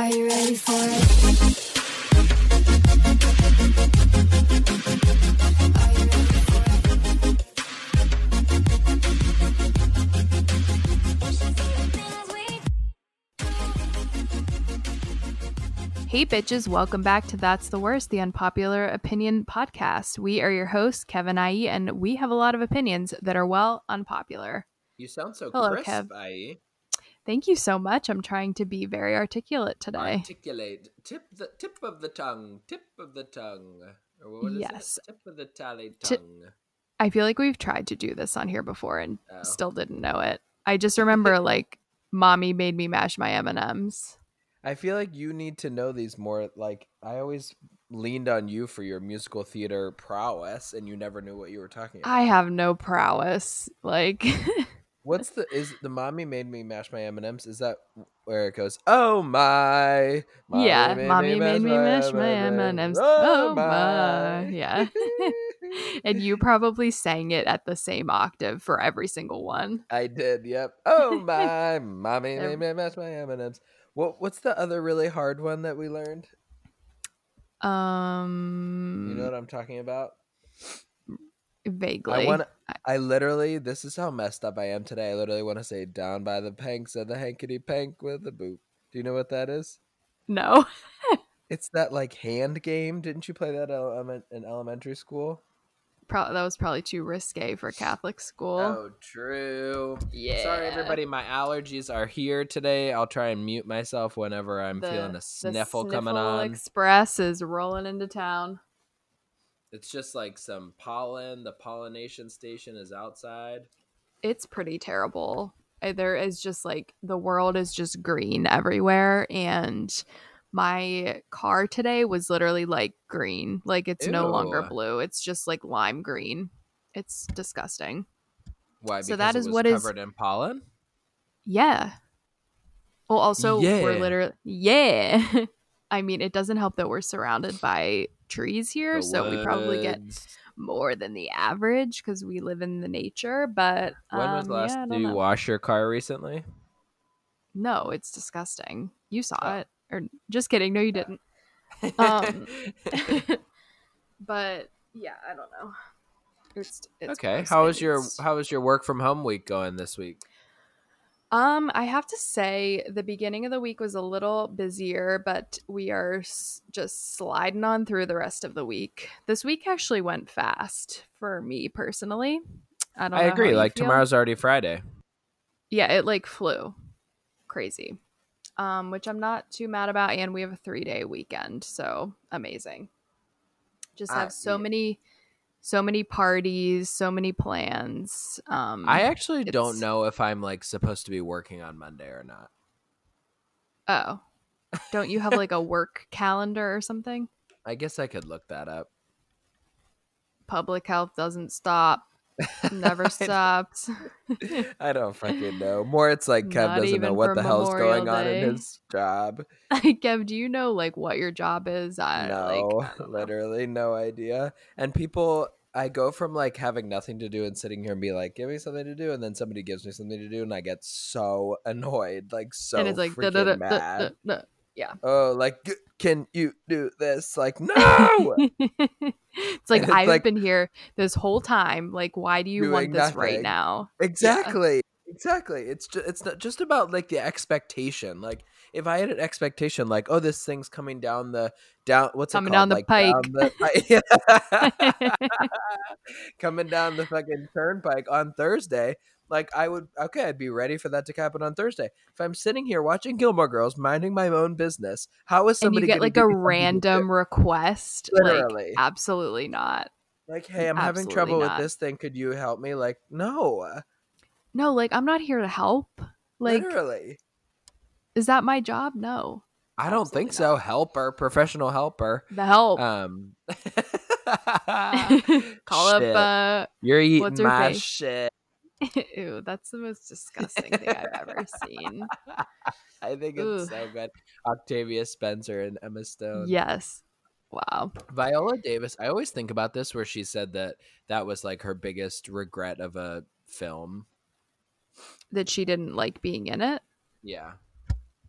Are you ready for it? Are you ready for it? Hey, bitches, welcome back to That's the Worst, the Unpopular Opinion Podcast. We are your hosts, Kevin IE, and we have a lot of opinions that are, well, unpopular. You sound so Hello, crisp, Kev. IE. Thank you so much. I'm trying to be very articulate today. Articulate. Tip the tip of the tongue. Tip of the tongue. Or what is Yes. it? Tip of the tally tongue. I feel like we've tried to do this on here before and Oh. still didn't know it. I just remember, like, mommy made me mash my M&Ms. I feel like you need to know these more. Like I always leaned on you for your musical theater prowess, and you never knew what you were talking about. I have no prowess. Like, What's the is the mommy made me mash my M and M's? Is that where it goes? Oh my! yeah, mommy made me mash my M&Ms. Oh my. Yeah. and you probably sang it at the same octave for every single one. I did. Yep. Oh my! mommy made me mash my M and M's. What What's the other really hard one that we learned? Um, You know what I'm talking about? Vaguely. I want. I literally. This is how messed up I am today. I literally want to say "down by the panks of the hankety pank with a boot." Do you know what that is? no. It's that like hand game. Didn't you play that element in elementary school? Pro- that was probably too risque for Catholic school. Oh, true. yeah. Sorry, everybody. My allergies are here today. I'll try and mute myself whenever I'm feeling a The sniffle coming on. Express is rolling into town. It's just like some pollen. The pollination station is outside. It's pretty terrible. There is just like the world is just green everywhere, and my car today was literally like green. Like it's no longer blue. It's just like lime green. It's disgusting. Why? So Because that it is what is- covered in pollen. Yeah. Well, also we're literally yeah. I mean, it doesn't help that we're surrounded by trees here, The so we probably get more than the average because we live in the nature. But When was um, the last yeah, you know. wash your car recently? No, it's disgusting. You saw Oh. it, or just kidding? No, you didn't. Um, but yeah, I don't know. It's, it's okay. How was your How was your work from home week going this week? Um, I have to say the beginning of the week was a little busier, but we are s- just sliding on through the rest of the week. This week actually went fast for me personally. I don't. I agree. Like feel. tomorrow's already Friday. Yeah, it like flew, crazy. Um, which I'm not too mad about, and we have a three day weekend, so amazing. Just have so yeah. many, so many parties, so many plans. Um, I actually don't know if I'm like supposed to be working on Monday or not. oh, don't you have like a work calendar or something? I guess I could look that up. public health doesn't stop never stopped. I don't fucking know. More, it's like Kev Not doesn't know what the hell's Memorial going on in his job. kev do you know like what your job is i no, like I literally no idea. And people, I go from like having nothing to do and sitting here and be like, "Give me something to do," and then somebody gives me something to do, and I get so annoyed, like so and it's like freaking mad. Da. Oh, like, can you do this? Like, no. it's like it's i've like- been here this whole time like why do you want this right now Exactly. Exactly. It's just it's not just about like the expectation. Like if I had an expectation like, oh, this thing's coming down the down what's Coming it down the like, Down the, coming down the fucking turnpike on Thursday. Like I would okay, I'd be ready for that to happen on Thursday. If I'm sitting here watching Gilmore Girls, minding my own business, how is and you somebody get like a me something to do? random request Literally. like absolutely not like, hey, I'm having trouble not. with this thing. Could you help me? Like, no. no like i'm not here to help like literally. is that my job no I don't think Absolutely so. Helper, professional helper. the help Um, call Shit. up uh You're eating my face? shit. ew that's the most disgusting thing i've ever seen I think it's Ugh. so good. Octavia Spencer and Emma Stone. yes wow Viola Davis. I always think about this where she said that that was like her biggest regret of a film. that she didn't like being in it Yeah.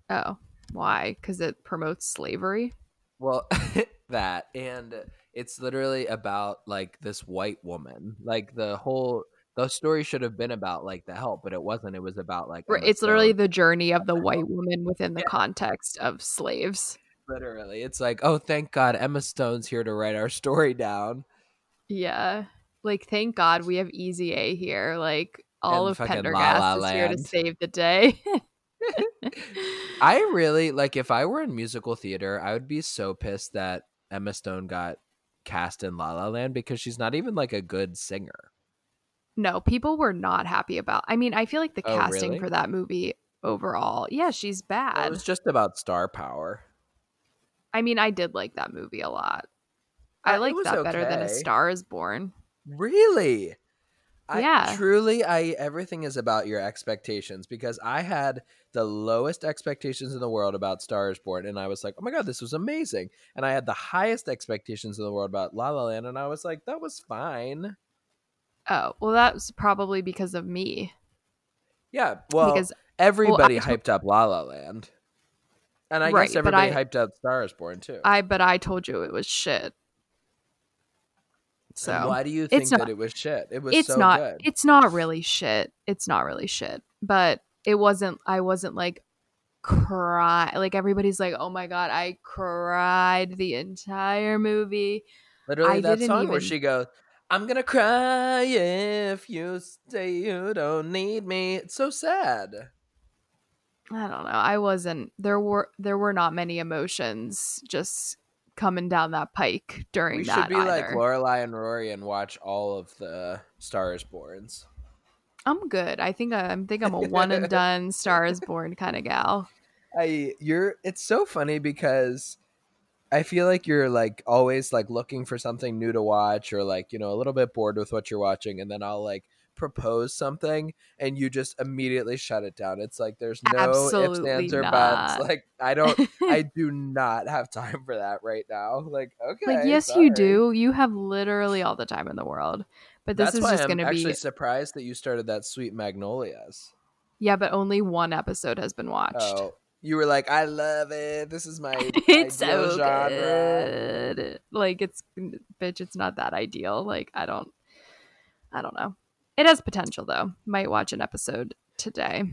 oh Why? Because it promotes slavery. Well, that and it's literally about like this white woman. Like the whole the story should have been about like the help, but it wasn't. It was about like It's literally the journey of the white woman within the Yeah. context of slaves. literally. It's like, oh, thank God, Emma Stone's here to write our story down. Yeah. Like, thank God we have Easy A here. Like, all And of fucking La Pendergast La is here to save the day. I really like if I were in musical theater, I would be so pissed that Emma Stone got cast in La La Land because she's not even like a good singer. No, people were not happy about. I mean, I feel like the Oh, casting really? for that movie overall, yeah, she's bad. it was just about star power. I mean, I did like that movie a lot. I it like that better than A. Star Is Born. Really? I, Yeah. Truly, I everything is about your expectations because I had the lowest expectations in the world about Star is Born, and I was like, "Oh my god, this was amazing!" And I had the highest expectations in the world about La La Land, and I was like, "That was fine." Oh, well, that's probably because of me. Yeah, well, because everybody to- hyped up La La Land, and I Right, guess everybody I- hyped up Star is Born too. I, but I told you it was shit. And So why do you think that not- it was shit? It was it's so not good. it's not really shit it's not really shit but it wasn't i wasn't like cry like everybody's like oh my god i cried the entire movie Literally, I that song where she goes, "I'm gonna cry if you say you don't need me." It's so sad. i don't know i wasn't there were there were not many emotions just coming down that pike during we that should be like either. Lorelai and Rory and watch all of the Stars Borns. i'm good i think uh, i I'm- think i'm a one and done stars born kind of gal I you're it's so funny because I feel like you're like always like looking for something new to watch or like, you know, a little bit bored with what you're watching and then I'll like propose something and you just immediately shut it down. It's like there's no ifs, Absolutely ands, or buts. Like I don't I do not have time for that right now. Like, okay. like yes sorry. you do you have literally all the time in the world but this That's is just I'm going to be actually be surprised that you started that Sweet Magnolias. Yeah, but only one episode has been watched. Oh, you were like, I love it. This is my it's ideal so genre. good. Like it's bitch, it's not that ideal. Like I don't I don't know. It has potential though. Might watch an episode today.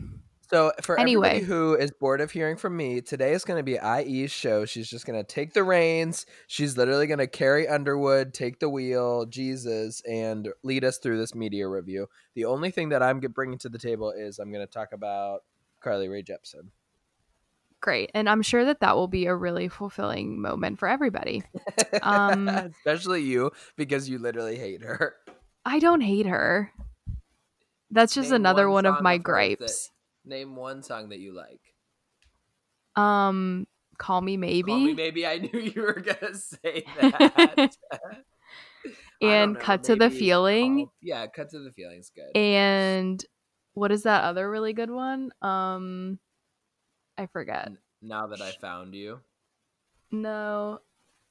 So for Anyway. everybody who is bored of hearing from me, today is going to be IE's show. She's just going to take the reins. She's literally going to Carrie Underwood, take the wheel, Jesus, and lead us through this media review. The only thing that I'm bringing to the table is I'm going to talk about Carly Rae Jepsen. Great. And I'm sure that that will be a really fulfilling moment for everybody. Um, Especially you, because you literally hate her. I don't hate her. That's just Name another one one of my of hers that- gripes. Name one song that you like. Um Call Me Maybe. Call me maybe. I knew you were gonna say that. And Cut to the Feeling. Yeah, cut to the feeling's good. and what is that other really good one? Um I forget. now that I found you, No,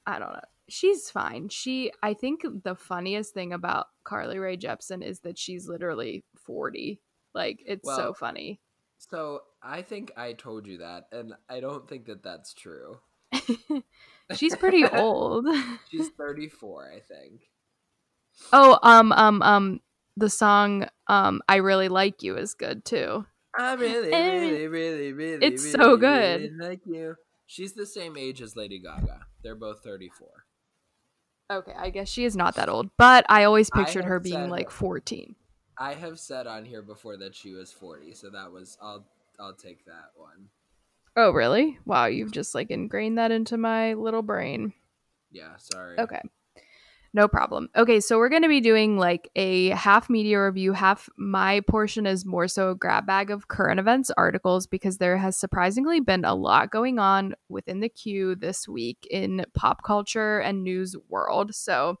I don't know. She's fine. She I think the funniest thing about Carly Rae Jepsen is that she's literally 40. Like it's so funny. so I think I told you that, and I don't think that that's true. she's pretty old. She's 34, I think. oh, um um um the song um I really like you is good too. I really, really, really, really, it's really, so really good. like you. She's the same age as Lady Gaga. They're both 34. Okay, I guess she is not that old, but I always I pictured her being said- like 14. I have said on here before that she was 40, so that was I'll I'll take that one. Oh, really? Wow, you've just like ingrained that into my little brain. Yeah, sorry. Okay. No problem. Okay, so we're going to be doing like a half media review, half my portion is more so a grab bag of current events articles because there has surprisingly been a lot going on within the queue this week in pop culture and news world. So,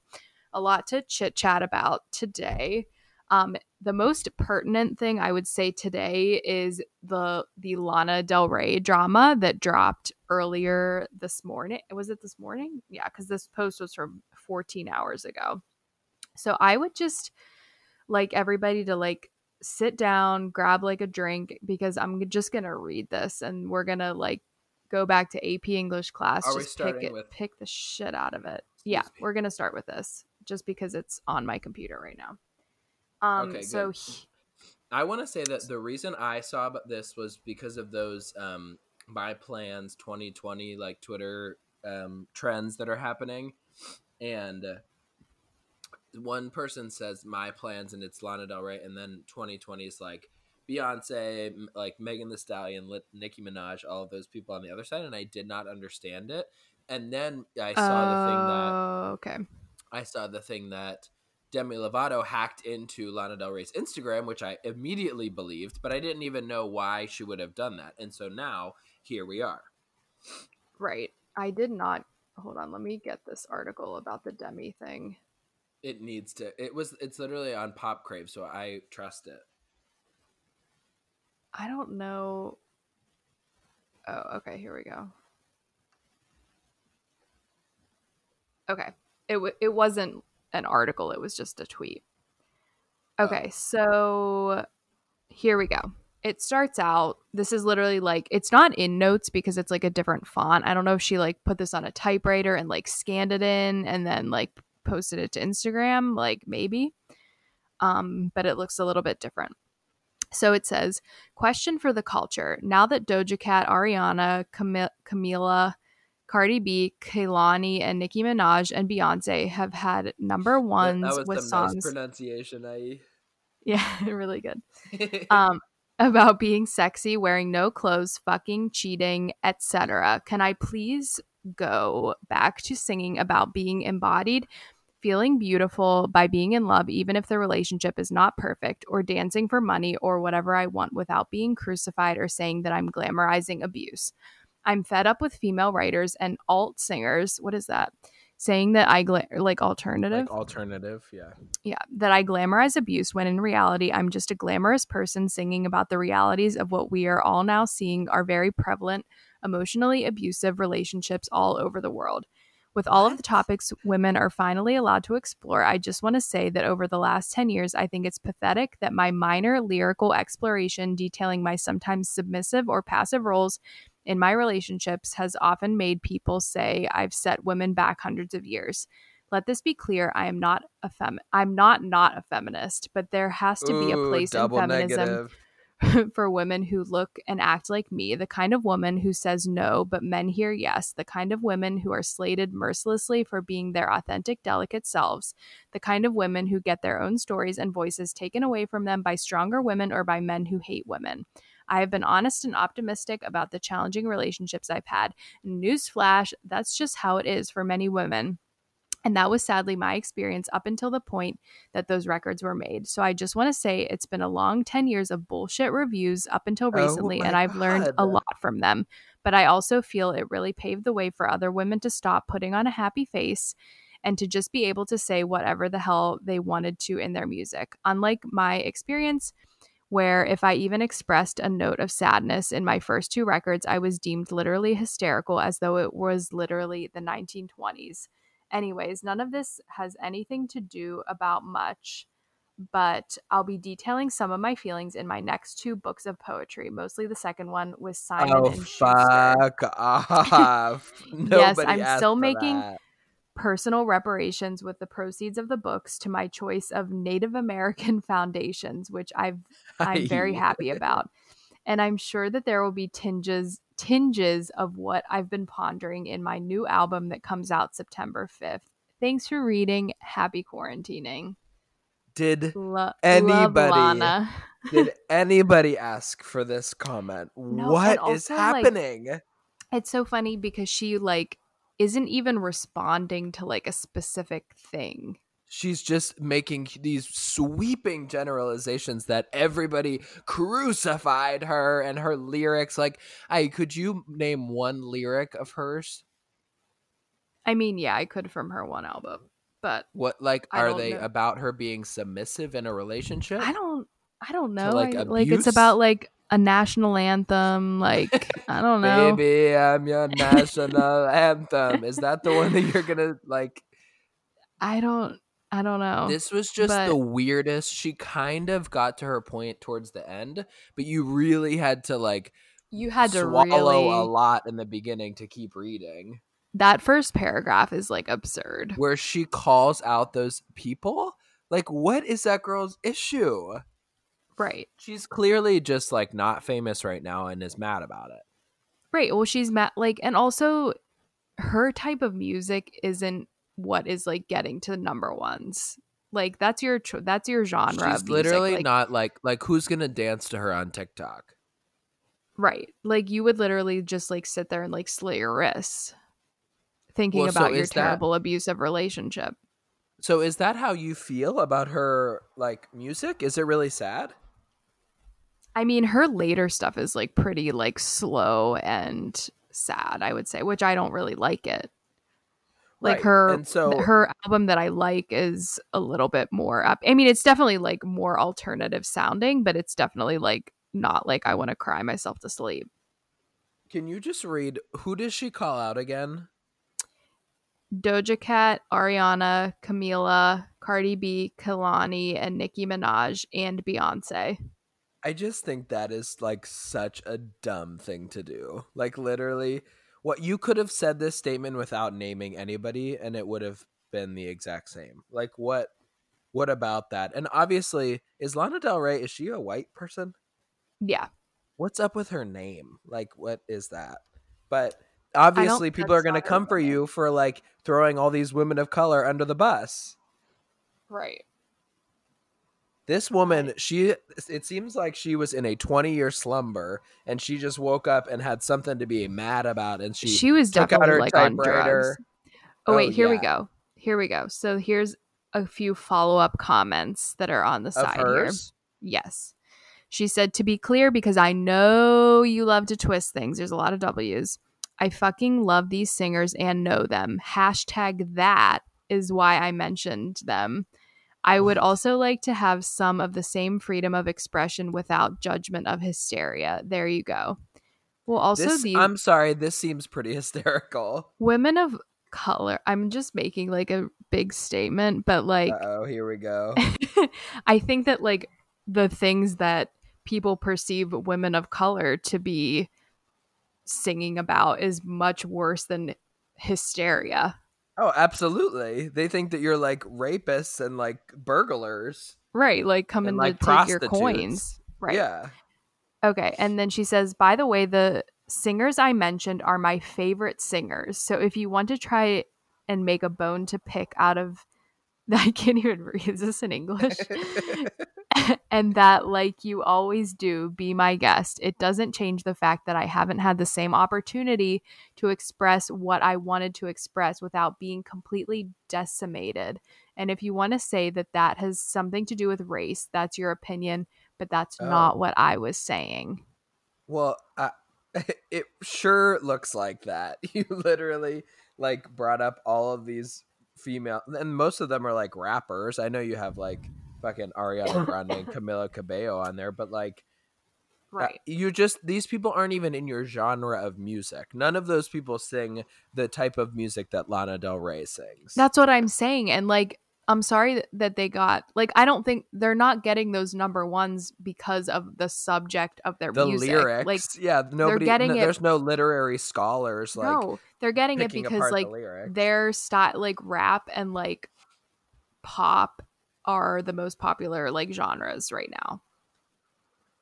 a lot to chit chat about today. Um, the most pertinent thing I would say today is the the Lana Del Rey drama that dropped earlier this morning. Was it this morning? Yeah, because this post was from 14 hours ago. So I would just like everybody to like sit down, grab like a drink because I'm just gonna read this and we're gonna like go back to AP English class. Are we just pick it, with- pick the shit out of it. Yeah, we're gonna start with this just because it's on my computer right now. Um, Okay, so he- I want to say that the reason I saw this was because of those um, my plans 2020 like Twitter um, trends that are happening, and uh, one person says my plans and it's Lana Del Rey, and then 2020 is like Beyonce, like Megan Thee Stallion, Nicki Minaj, all of those people on the other side, and I did not understand it. And then I saw the thing that Oh, okay. I saw the thing that Demi Lovato hacked into Lana Del Rey's Instagram, which I immediately believed, but I didn't even know why she would have done that. And so now here we are. Right. I did not. Hold on. Let me get this article about the Demi thing. It needs to. It was. It's literally on Pop Crave, so I trust it. I don't know. Oh, okay. Here we go. Okay. It w- it wasn't an article. It was just a tweet. Okay, Oh. so here we go. It starts out. This is literally like it's not in notes because it's like a different font. I don't know if she like put this on a typewriter and like scanned it in and then like posted it to Instagram, like maybe. Um, but it looks a little bit different. So it says, question for the culture. Now that Doja Cat, Ariana, Cam- Camila, Cardi B, Kehlani, and Nicki Minaj and Beyonce have had number ones that was with songs. nice pronunciation. I. yeah, really good. Um, about being sexy, wearing no clothes, fucking, cheating, etc. Can I please go back to singing about being embodied, feeling beautiful by being in love, even if the relationship is not perfect, or dancing for money or whatever I want without being crucified or saying that I'm glamorizing abuse? I'm fed up with female writers and alt singers. What is that? Saying that I gla- like alternative like alternative, yeah. yeah, that I glamorize abuse when in reality I'm just a glamorous person singing about the realities of what we are all now seeing are very prevalent emotionally abusive relationships all over the world. With all of the topics women are finally allowed to explore, I just want to say that over the last 10 years, I think it's pathetic that my minor lyrical exploration detailing my sometimes submissive or passive roles in my relationships has often made people say I've set women back hundreds of years. Let this be clear, I am not a fem I'm not not a feminist, but there has to be a Ooh, place in feminism for women who look and act like me, the kind of woman who says no, but men hear yes, the kind of women who are slated mercilessly for being their authentic, delicate selves, the kind of women who get their own stories and voices taken away from them by stronger women or by men who hate women. I have been honest and optimistic about the challenging relationships I've had. Newsflash, that's just how it is for many women. And that was sadly my experience up until the point that those records were made. So I just want to say it's been a long 10 years of bullshit reviews up until Oh recently, and I've learned a lot from them. But I also feel it really paved the way for other women to stop putting on a happy face and to just be able to say whatever the hell they wanted to in their music. Unlike my experience, where if I even expressed a note of sadness in my first two records, I was deemed literally hysterical as though it was literally the 1920s. Anyways, none of this has anything to do about much, but I'll be detailing some of my feelings in my next two books of poetry, mostly the second one with Simon Oh and Schuster. fuck off! Nobody I'm still making- that. Personal reparations with the proceeds of the books to my choice of Native American foundations, which I've I'm very happy about. And I'm sure that there will be tinges tinges of what I've been pondering in my new album that comes out September 5th. Thanks for reading. Happy quarantining. Did Lo- Anybody did anybody ask for this comment? No, what and is also, like, happening? It's so funny because she like isn't even responding to like a specific thing. She's just making these sweeping generalizations that everybody crucified her and her lyrics. Like, I could you name one lyric of hers? I mean, yeah, I could from her one album, but What like I are they know. about her being submissive in a relationship? I don't I don't know. like, I- like it's about like a national anthem. Like I don't know. Baby, I'm your national anthem. Is that the one that you're gonna like? I don't I don't know. This was just but- the weirdest. She kind of got to her point towards the end, but you really had to like You had to swallow really a lot in the beginning to keep reading. that first paragraph is like absurd. Where she calls out those people. Like, what is that girl's issue? Right. She's clearly just like not famous right now and is mad about it. Right. Well, she's mad like and also her type of music isn't what is like getting to the number ones. Like that's your that's your genre. She's literally like, not like like who's gonna dance to her on TikTok? right. Like you would literally just like sit there and like slit your wrists thinking Well, so about your is that- terrible abusive relationship. So is that how you feel about her like music? Is it really sad? I mean, her later stuff is like pretty like slow and sad, I would say, which I don't really like it. Like Right. her and so her album that I like is a little bit more up. I mean, it's definitely like more alternative sounding, but it's definitely like not like I want to cry myself to sleep. can you just read who does she call out again? Doja Cat, Ariana, Camila, Cardi B, Kehlani, and Nicki Minaj and Beyonce. I just think that is like such a dumb thing to do. Like literally what you could have said this statement without naming anybody and it would have been the exact same. Like what what about that? And obviously, is Lana Del Rey is she a white person? Yeah. What's up with her name? Like what is that? But obviously people are going to come for you for like throwing all these women of color under the bus. Right. This woman, she it seems like she was in a 20-year slumber and she just woke up and had something to be mad about and she, She, was took definitely like on drugs. Oh, Oh, wait, here we go. Here we go. So here's a few follow-up comments that are on the side here. Yes. She said, to be clear, because I know you love to twist things, there's a lot of W's. I fucking love these singers and know them. Hashtag that is why I mentioned them. I would also like to have some of the same freedom of expression without judgment of hysteria. There you go. Well, also This, these I'm sorry, this seems pretty hysterical. women of color, I'm just making like a big statement, but like Uh-oh, here we go. I think that like the things that people perceive women of color to be singing about is much worse than hysteria. Oh, absolutely. They think that you're like rapists and like burglars. Right, like coming And, like, to take your coins. Right. Yeah. Okay, and then she says, "By the way, the singers I mentioned are my favorite singers. So if you want to try and make a bone to pick out of I can't even read. Is this in English? and that, like you always do, be my guest. It doesn't change the fact that I haven't had the same opportunity to express what I wanted to express without being completely decimated. And if you want to say that that has something to do with race, that's your opinion, but that's Oh. not what I was saying. Well, I, it sure looks like that. You literally like brought up all of these female, and most of them are like rappers. I know you have like fucking Ariana Grande and Camila Cabello on there, but like, uh, Right. you just these people aren't even in your genre of music. None of those people sing the type of music that Lana Del Rey sings. That's what I'm saying. And like, I'm sorry that- they got, like, I don't think they're not getting those number ones because of the subject of their the music. lyrics. Like, yeah, nobody. getting no- it- There's no literary scholars like no, they're getting it because, like, the their style, like, rap and, like, pop are the most popular, like, genres right now.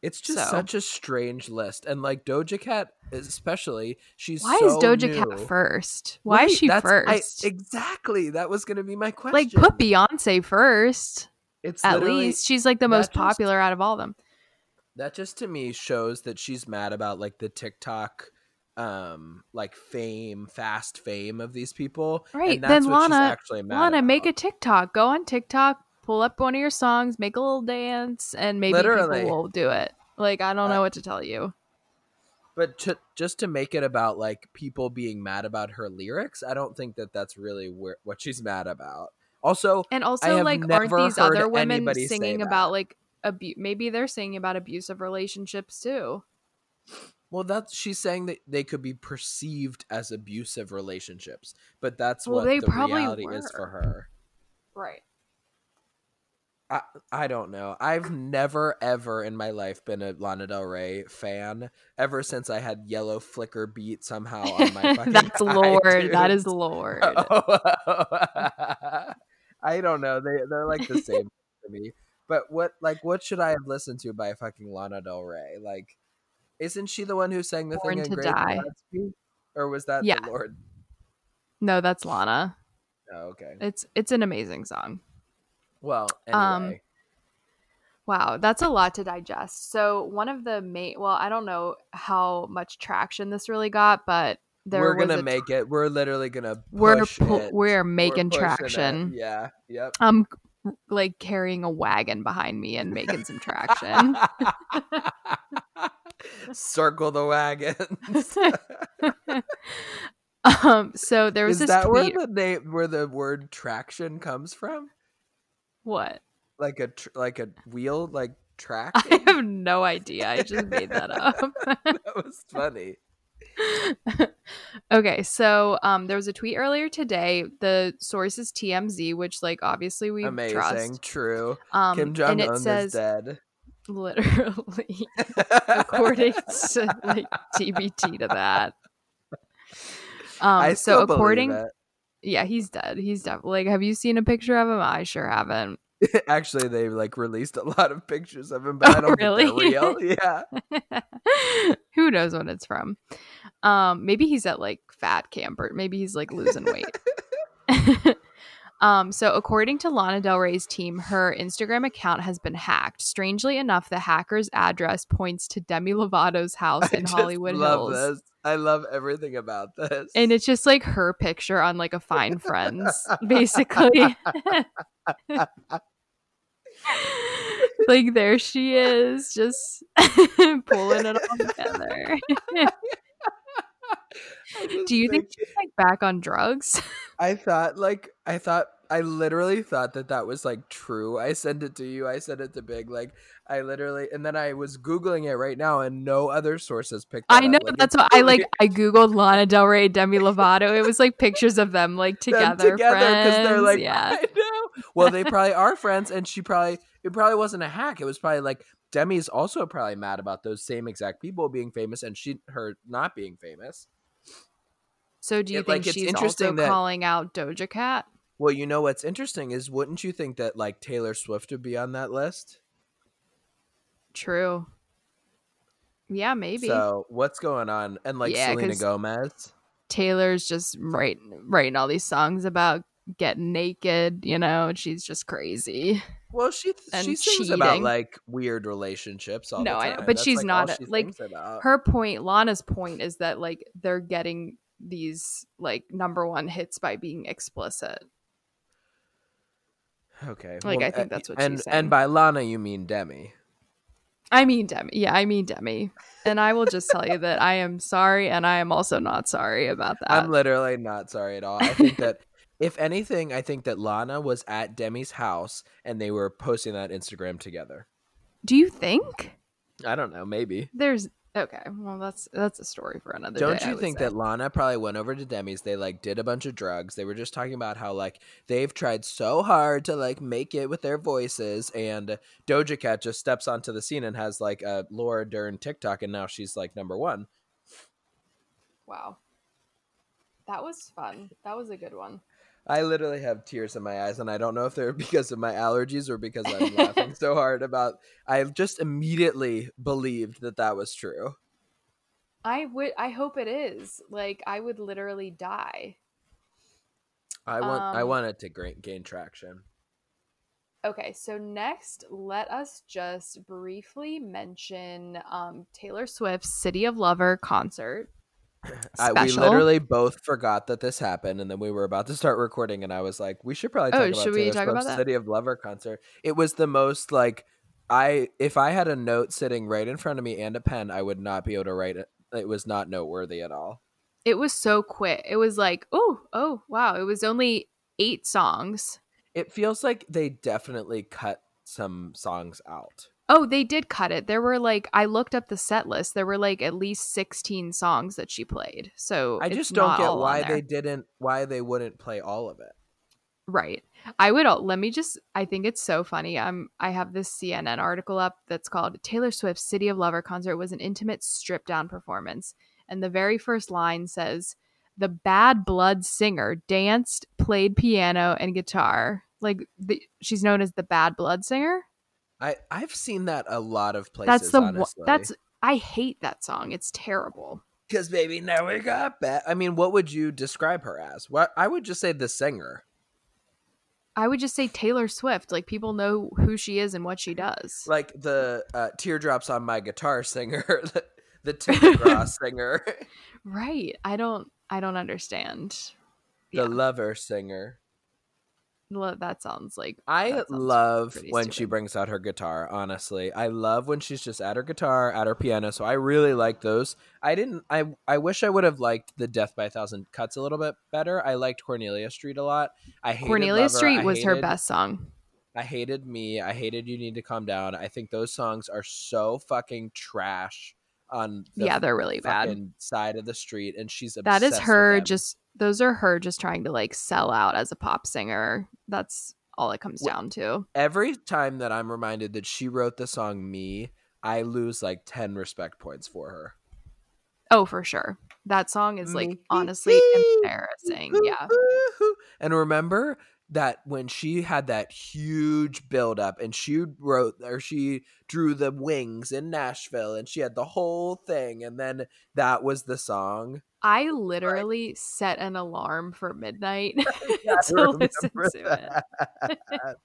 It's just So- such a strange list, and like Doja Cat, especially, she's Why so is Doja new. Cat first? Why is she that's- I- first? exactly, that was going to be my question. like, put Beyonce first, it's at least. She's, like, the most just- popular out of all of them. that just to me shows that she's mad about like the TikTok, um, like fame, fast fame of these people. and Right, that's then what she's Lana- actually mad Lana, make a. TikTok. Go on TikTok, pull up one of your songs, make a little dance, and maybe Literally. people will do it. Like I don't Uh, know what to tell you. But to, just to make it about like people being mad about her lyrics, I don't think that that's really where, what she's mad about. Also, And also, like, aren't these other women singing about like abu- Maybe they're singing about abusive relationships too. Well, that's she's saying that they could be perceived as abusive relationships, but that's Well, what they the probably reality is for her. Right. I, I don't know. I've never ever in my life been a Lana Del Rey fan. Ever since I had yellow flicker beat somehow on my fucking That's Lorde. That is Lorde. I don't know. They they're like the same to me. But what like what should I have listened to by fucking Lana Del Rey? Like, isn't she the one who sang the Born thing in Great Gatsby? Or was that Yeah. the Lorde? No, that's Lana. Oh, okay. It's it's an amazing song. Well, anyway. Um, Wow, that's a lot to digest. So one of the main well, I don't know how much traction this really got, but there we're gonna make it. We're literally gonna we're pu- it. we're making it. traction. Yeah. Yep. I'm like carrying a wagon behind me and making some traction. Circle the wagons. um, so there was Is this that tweet. where the name, where the word traction comes from? What? Like a tr- like a wheel, like track. I have no idea. I just made that up. that was funny. okay, so um, there was a tweet earlier today. The source is TMZ, which like obviously we Amazing. trust. True. Um, Kim Jong and it Un is says dead. literally according to like TBT to that. Um, I so according. Yeah, he's dead. He's definitely like. Have you seen a picture of him? I sure haven't. Actually, they like released a lot of pictures of him, but I Oh, don't think really? they're real. Yeah. Who knows what it's from? Um, maybe he's at like fat camp or Maybe he's like losing weight. Um, so according to Lana Del Rey's team, her Instagram account has been hacked. Strangely enough, the hacker's address points to Demi Lovato's house I in Hollywood love Hills. this. I love everything about this. And it's just like her picture on like a Fine Friends, basically. like there she is, just pulling it all together. Do you think she's like back on drugs? I thought like I thought I literally thought that that was like true. I sent it to you. I sent it to Big. Like I literally, and then I was googling it right now, and no other sources picked. I know. Like, that's what I like. I googled Lana Del Rey, Demi Lovato. It was like pictures of them like them together, together friends. they're like, yeah, I know. Well, they probably are friends, and she probably it probably wasn't a hack. It was probably like Demi's also probably mad about those same exact people being famous, and she her not being famous. So do you It- think like, she's interesting also that- calling out Doja Cat? Well, you know what's interesting is, wouldn't you think that like Taylor Swift would be on that list? True. Yeah, maybe. So what's going on? And like Yeah, Selena Gomez. Taylor's just writing writing all these songs about getting naked, you know, she's just crazy. Well, she and she sings about like weird relationships all No, the I know, but That's, she's like, not she like. Her point, Lana's point is that like they're getting these like number one hits by being explicit. Okay, like, I uh, think that's what and she's saying. and by Lana you mean Demi. I mean Demi. Yeah, I mean Demi. And I will just tell you that I am sorry and I am also not sorry about that. I'm literally not sorry at all. I think that if anything, I think that Lana was at Demi's house and they were posting that Instagram together. Do you think? I don't know, maybe. There's okay. Well, that's that's a story for another Don't day. You think say. that Lana probably went over to Demi's? They like did a bunch of drugs. They were just talking about how like they've tried so hard to like make it with their voices, and Doja Cat just steps onto the scene and has like a Laura Dern TikTok, and now she's like number one. Wow. That was fun. That was a good one. I literally have tears in my eyes, and I don't know if they're because of my allergies or because I'm laughing so hard about. I just immediately believed that that was true. I would I hope it is. Like I would literally die. I want I Um, want it to gain, gain traction. Okay, so next, let us just briefly mention um, Taylor Swift's City of Lover concert. I, we literally both forgot that this happened, and then we were about to start recording, and I was like, "We should probably oh, talk Oh, about should we talk about that? City of Lover concert." It was the most like I if I had a note sitting right in front of me and a pen, I would not be able to write it. It was not noteworthy at all. It was so quick. It was like, oh, oh, wow. It was only eight songs. It feels like they definitely cut some songs out. Oh, they did cut it. There were like, I looked up the set list. There were like at least 16 songs that she played. So I just don't get why they didn't why they wouldn't play all of it. Right. I would al- let me just I think it's so funny. Um I have this CNN article up that's called Taylor Swift's City of Lover concert was an intimate stripped down performance. And the very first line says the bad blood singer danced, played piano and guitar. Like the, she's known as the bad blood singer. I I've seen that a lot of places. that's the one honestly. that's I hate that song. It's terrible. because baby, now we got back. I mean, what would you describe her as? What I would just say the singer. I would just say Taylor Swift. Like people know who she is and what she does. like the uh, teardrops on my guitar singer, the, the Tim McGraw singer, Right. I don't I don't understand. the Yeah. lover singer. That sounds like I sounds love when she brings out her guitar. Honestly, I love when she's just at her guitar, at her piano. So I really like those. I didn't. I I wish I would have liked the Death by a Thousand Cuts a little bit better. I liked Cornelia Street a lot. I hated Cornelia Lover. Street I was her best song. I hated me. I hated You Need to Calm Down. I think those songs are so fucking trash on the yeah, they're really bad. side of the street, and she's That is her just those are her just trying to like sell out as a pop singer. That's all it comes Wh- down to. every time that I'm reminded that she wrote the song "Me," I lose like ten respect points for her. Oh, for sure. That song is like honestly embarrassing. Yeah. And remember that when she had that huge build up and she wrote or she drew the wings in Nashville and she had the whole thing and then that was the song. I literally set an alarm for midnight I to listen to it.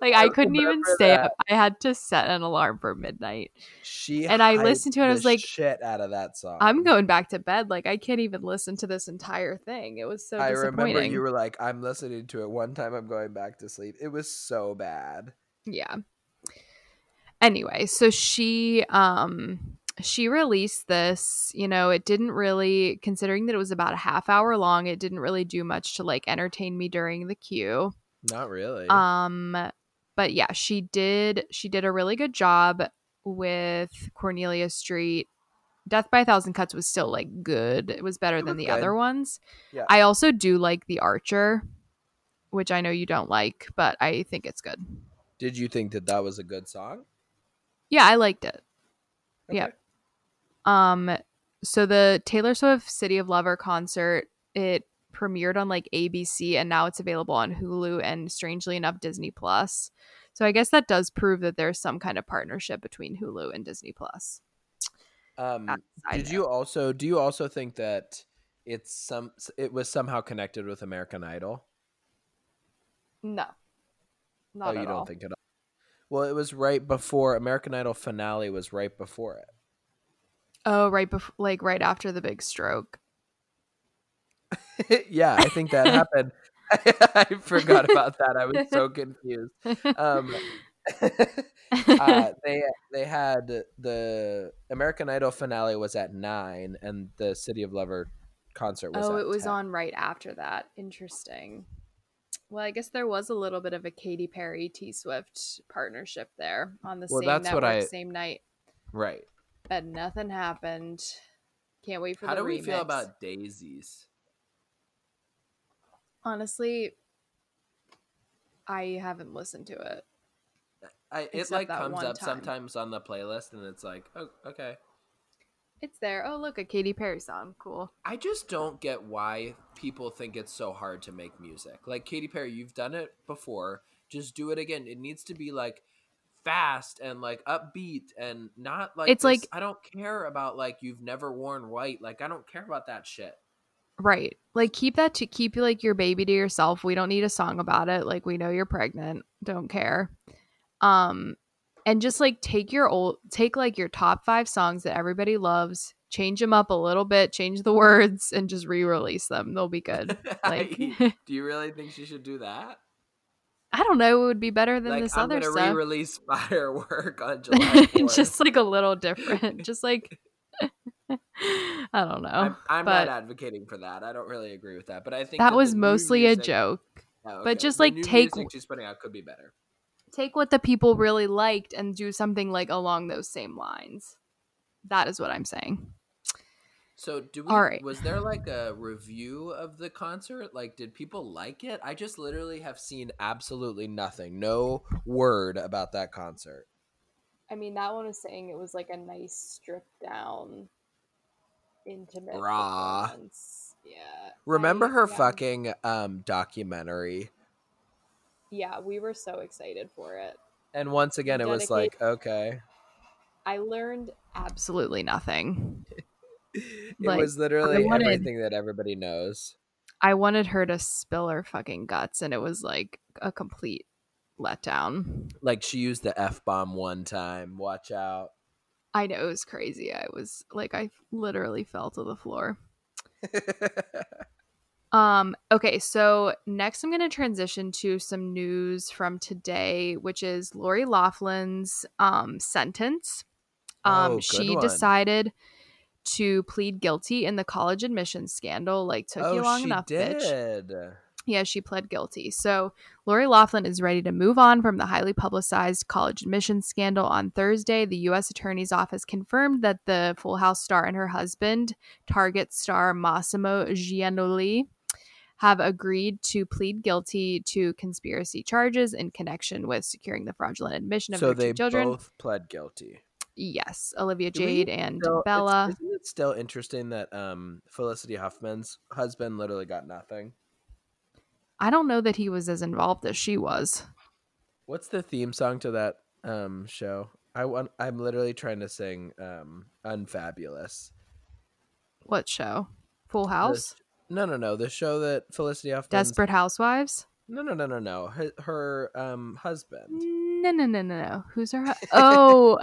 Like I I couldn't even stay that. up. I had to set an alarm for midnight. She And I listened to it, I was like, shit out of that song. I'm going back to bed. Like I can't even listen to this entire thing. It was so I disappointing. remember you were like, I'm listening to it one time I'm going back to sleep. It was so bad. yeah. Anyway, so she um she released this, you know, it didn't really considering that it was about a half hour long, it didn't really do much to like entertain me during the queue. Not really. Um but yeah, she did she did a really good job with Cornelia Street. Death by a Thousand Cuts was still like good. It was better It than was the good. other ones. Yeah. I also do like The Archer, which I know you don't like, but I think it's good. Did you think that that was a good song? Yeah, I liked it. Yeah. Um so the Taylor Swift City of Lover concert, it premiered on like ABC and now it's available on Hulu and strangely enough Disney Plus. So I guess that does prove that there's some kind of partnership between Hulu and Disney Plus. Um, did you also do you also think that it's some it was somehow connected with American Idol? No. Not oh, you at don't all. think it? Well, it was right before American Idol finale was right before it. Oh, right before like right after the big stroke. yeah, I think that happened. I forgot about that. I was so confused. Um, uh, they they had the American Idol finale was at nine, and the City of Lover concert was. oh, it was 10. on right after that. Interesting. Well, I guess there was a little bit of a Katy Perry T Swift partnership there on the Well, same that's network, what I- same night, right. but nothing happened. Can't wait for the How do we feel about daisies? Honestly, I haven't listened to it. I, it Except like comes up time. sometimes on the playlist, and it's like, oh, okay. It's there. Oh, look, a Katy Perry song. Cool. I just don't get why people think it's so hard to make music. Like Katy Perry, you've done it before. Just do it again. It needs to be like fast and like upbeat and not like It's this- like- I don't care about like you've never worn white. Like I don't care about that shit. Right. Like keep that to keep like your baby to yourself. We don't need a song about it. Like we know you're pregnant. Don't care. Um and just like take your old take like your top 5 songs that everybody loves, change them up a little bit, change the words and just re-release them. They'll be good. Like do you really think she should do that? I don't know, it would be better than like this I'm other gonna stuff. re-release Firework on July 4th. just like a little different. just like I don't know. I'm, I'm not advocating for that. I don't really agree with that. But I think that the was mostly a joke. Oh, but just, The like, take- music she's putting out could be better. Take what the people really liked and do something like along those same lines. That is what I'm saying. So, do we? All right. Was there like a review of the concert? Like, did people like it? I just literally have seen absolutely nothing, no word about that concert. I mean, that one was saying it was like a nice stripped down, intimate Raw. Yeah. Remember I- her yeah. fucking um documentary? Yeah, we were so excited for it. And once again, it was like, okay, I learned absolutely nothing. it Like, was literally wanted- everything that everybody knows. I wanted her to spill her fucking guts, and it was like a complete letdown. Like she used the f bomb one time. Watch out. I know it was crazy. I was like, I literally fell to the floor. Um, okay, so next I'm going to transition to some news from today, which is Lori Laughlin's um, sentence. Um, Oh, she one. decided to plead guilty in the college admissions scandal. Like, took you oh, long she enough, bitch. Yeah, she pled guilty. So Lori Laughlin is ready to move on from the highly publicized college admissions scandal. On Thursday, the U.S. Attorney's Office confirmed that the Full House star and her husband, Target star Mossimo Giannulli, have agreed to plead guilty to conspiracy charges in connection with securing the fraudulent admission of So their two children. So they both pled guilty. Yes, Olivia we Jade and Still- it's- Bella. Isn't it still interesting that um Felicity Huffman's husband literally got nothing? I don't know that he was as involved as she was. What's the theme song to that um show? I want. I'm literally trying to sing um "Unfabulous." What show? Full House? No, no, no. The show that Felicity Huffman. Desperate Housewives? No, no, no, no, no. Her, her um husband. No, no, no, no, no. Who's her? hu- oh,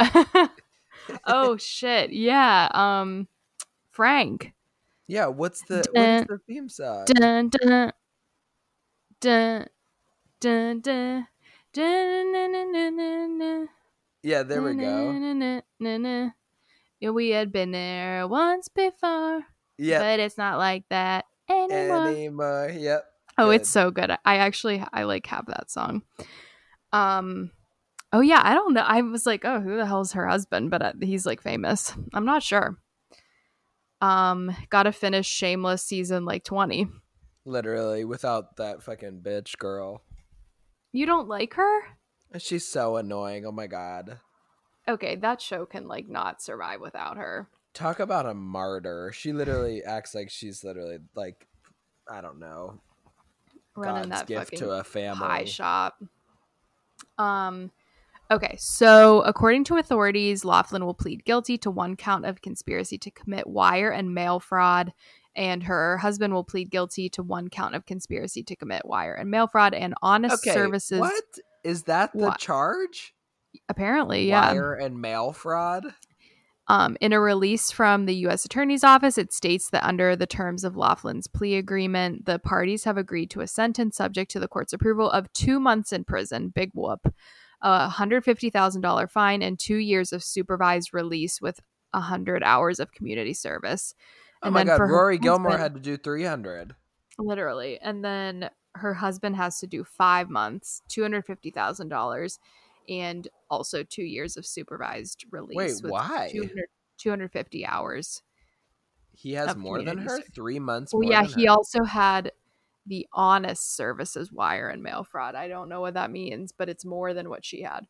oh shit. Yeah. Um, Frank. Yeah. What's the Dun, what's the theme song? Dun dun dun dun dun. Dun, dun, dun, dun, dun, dun. Yeah, there we go. Yeah, we had been there once before, Yeah. but it's not like that anymore. Anymore. Yep. Oh, Good. it's so good. I actually I like have that song. Um Oh yeah, I don't know. I was like, "Oh, who the hell's her husband?" But uh, he's like famous. I'm not sure. Um got to finish Shameless season like 20. Literally, without that fucking bitch girl. You don't like her? She's so annoying. Oh my god. Okay, that show can like not survive without her. Talk about a martyr. She literally acts like she's literally like I don't know. Running God's that gift to a family. pie shop. Um okay, so according to authorities, Laughlin will plead guilty to one count of conspiracy to commit wire and mail fraud, and her husband will plead guilty to one count of conspiracy to commit wire and mail fraud and honest Okay, services. what is that? The What? charge? Apparently, yeah. Wire and mail fraud. Um, in a release from the U.S. Attorney's Office, it states that under the terms of Laughlin's plea agreement, the parties have agreed to a sentence subject to the court's approval of two months in prison, big whoop, a $150,000 fine, and two years of supervised release with 100 hours of community service. Oh And my then god, for Rory Gilmore had to do 300. Literally. And then her husband has to do five months, $250,000, and also two years of supervised release. Wait, with why? 200, 250 hours. He has more than her? service. 3 months Well, yeah, he her? also had the honest services wire and mail fraud. I don't know what that means, but it's more than what she had.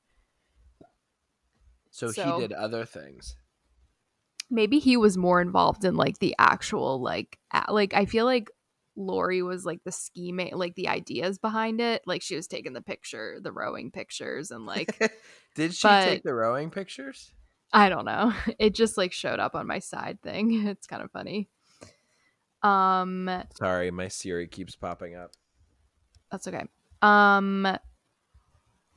so, so- he did other things. Maybe he was more involved in like the actual like like I feel like Lori was like the scheming like the ideas behind it. Like she was taking the picture, the rowing pictures and like did she but- take the rowing pictures? I don't know. It just like showed up on my side thing. It's kind of funny. Um Sorry, my Siri keeps popping up. That's okay. Um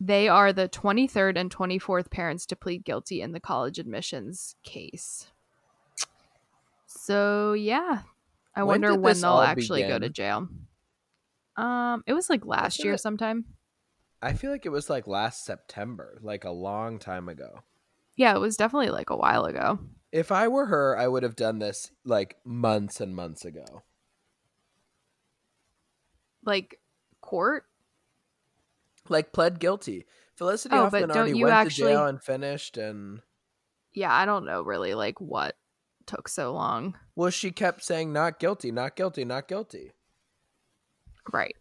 they are the 23rd and 24th parents to plead guilty in the college admissions case. So, yeah. I When wonder when they'll all actually go to jail. Um it was like last year it- sometime. I feel like it was like last September, like a long time ago. Yeah, it was definitely like a while ago. If I were her, I would have done this like months and months ago. Like court? Like pled guilty. Felicity Oh, but Huffman don't already you went actually- to jail and finished and Yeah, I don't know really like what took so long. Well, she kept saying not guilty, not guilty, not guilty. Right.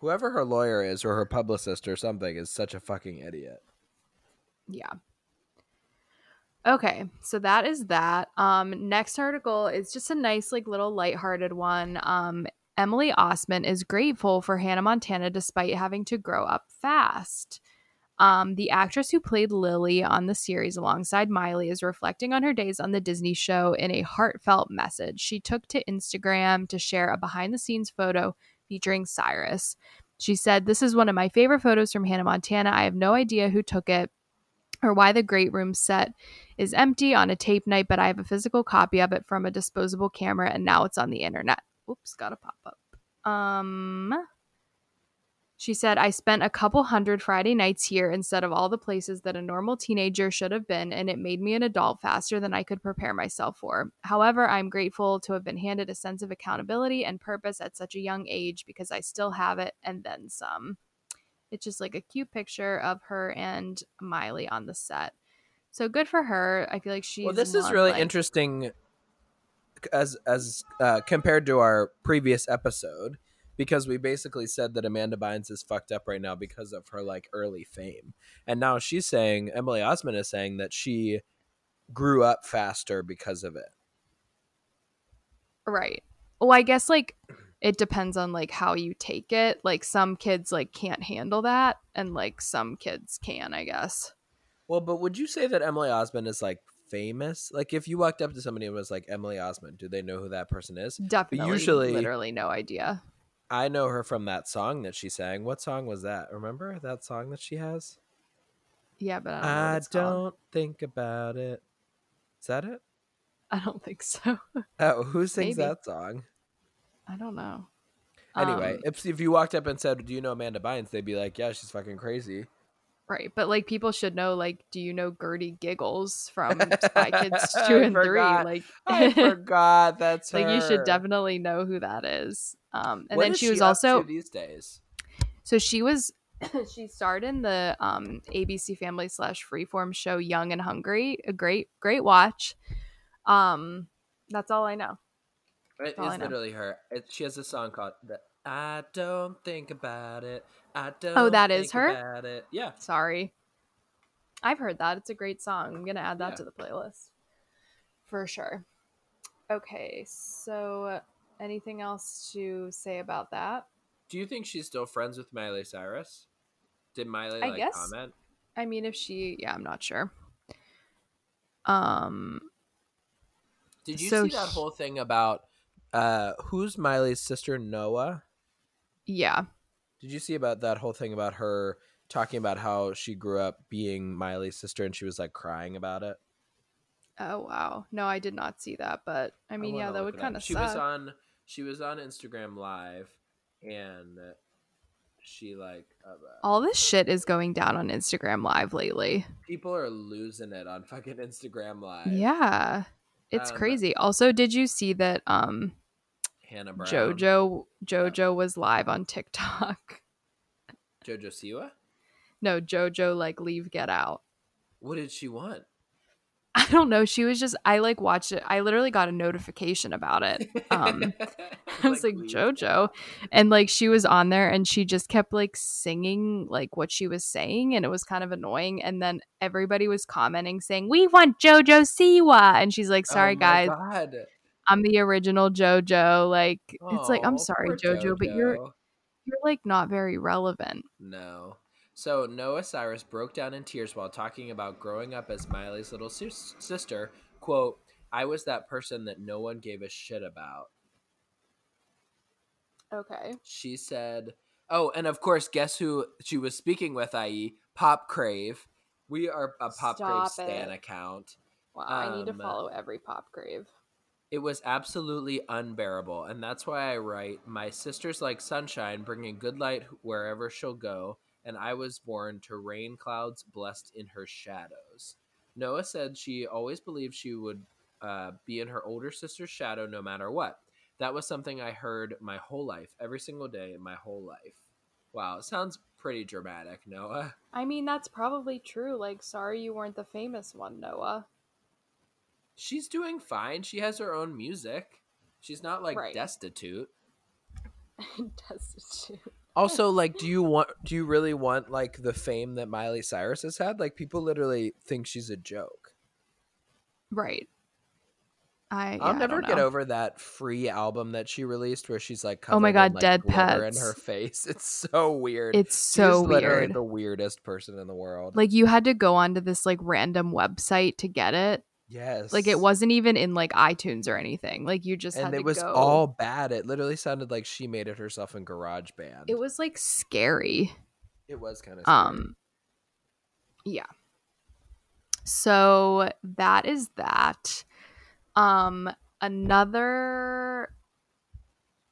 Whoever her lawyer is or her publicist or something is such a fucking idiot. Yeah. Okay, so that is that. Um, next article is just a nice, like, little lighthearted one. Um, Emily Osment is grateful for Hannah Montana despite having to grow up fast. Um, the actress who played Lily on the series alongside Miley is reflecting on her days on the Disney show in a heartfelt message. She took to Instagram to share a behind the scenes photo featuring Cyrus. She said, This is one of my favorite photos from Hannah Montana. I have no idea who took it or why the great room set is empty on a tape night, but I have a physical copy of it from a disposable camera and now it's on the internet. Oops, got a pop up. Um she said, I spent a couple hundred Friday nights here instead of all the places that a normal teenager should have been, and it made me an adult faster than I could prepare myself for. However, I'm grateful to have been handed a sense of accountability and purpose at such a young age because I still have it and then some. It's just like a cute picture of her and Miley on the set. So good for her. I feel like she's well, this is really like- interesting as as uh, compared to our previous episode because we basically said that Amanda Bynes is fucked up right now because of her like early fame, and now she's saying Emily Osment is saying that she grew up faster because of it. Right. Well, I guess like it depends on like how you take it. Like some kids like can't handle that and like some kids can, I guess. Well, but would you say that Emily Osment is like famous? Like if you walked up to somebody and was like Emily Osment, do they know who that person is? Definitely usually- literally no idea. I know her from that song that she sang. What song was that? Remember that song that she has? Yeah, but I don't I don't think about it. Is that it? I don't think so. Oh, who sings Maybe. that song? I don't know. Anyway, Um, if if you walked up and said, "Do you know Amanda Bynes?" They'd be like, "Yeah, she's fucking crazy." right, but like people should know like do you know Gertie Giggles from Spy Kids 2 I and 3? Like I forgot that's like you should definitely know who that is. Um and What then she was up also these days. So she was she starred in the um ABC Family slash Freeform show Young and Hungry. A great great watch. Um, that's all I know. It is literally her. It, she has a song called the "I Don't Think About It." I don't. Oh, that is her? About it. Yeah. Sorry, I've heard that. It's a great song. I'm gonna add that Yeah. to the playlist for sure. Okay, so anything else to say about that? Do you think she's still friends with Miley Cyrus? Did Miley I like guess. comment? I mean, if she, yeah, I'm not sure. Um, Did you So see that he- whole thing about uh who's Miley's sister Noah? yeah, Did you see about that whole thing about her talking about how she grew up being Miley's sister and she was like crying about it? Oh wow. No, I did not see that, but I mean, wanna yeah, that would kind of She suck. was on she was on Instagram live and she like uh, All this shit is going down on Instagram Live lately. people are losing it on fucking Instagram live. Yeah. It's Um, crazy. Also, did you see that um Hannah Brown. Jojo Jojo was live on TikTok? Jojo Siwa? No, Jojo like leave get out. What did she want? I don't know. She was just I like watched it. I literally got a notification about it. Um I was like, please. Jojo. And like she was on there and she just kept like singing like what she was saying and it was kind of annoying. And then everybody was commenting saying, We want Jojo Siwa. And she's like, Sorry Oh guys, God. I'm the original Jojo. Like it's like, I'm sorry, poor Jojo, but you're you're like not very relevant. No. So Noah Cyrus broke down in tears while talking about growing up as Miley's little sister. "Quote: I was that person that no one gave a shit about." Okay. She said, "Oh, and of course, guess who she was speaking with? I.e., Pop Crave. We are a Pop Crave Stop stan it. account. Wow, I need to Um, follow every pop Crave." It was absolutely unbearable, and that's why I write, My sister's like sunshine, bringing good light wherever she'll go, and I was born to rain clouds blessed in her shadows. Noah said she always believed she would uh, be in her older sister's shadow no matter what. That was something I heard my whole life, every single day, my whole life. Wow, it sounds pretty dramatic, Noah. I mean, that's probably true. Like, sorry you weren't the famous one, Noah. She's doing fine. She has her own music. She's not like Right. destitute. Destitute. Also, like, do you want? Do you really want like the fame that Miley Cyrus has had? Like, people literally think she's a joke. Right. I I'll yeah, never get over that free album that she released where she's like, Oh my covered in, God, like, Dead glitter in her face. It's so weird. It's so weird. She's weird. the weirdest person in the world. Like you had to go onto this like random website to get it. Yes, Like it wasn't even in like iTunes or anything. Like you just and had it was go. all bad. It literally sounded like she made it herself in GarageBand. It was like scary. It was kind of Um yeah. So that is that. Um another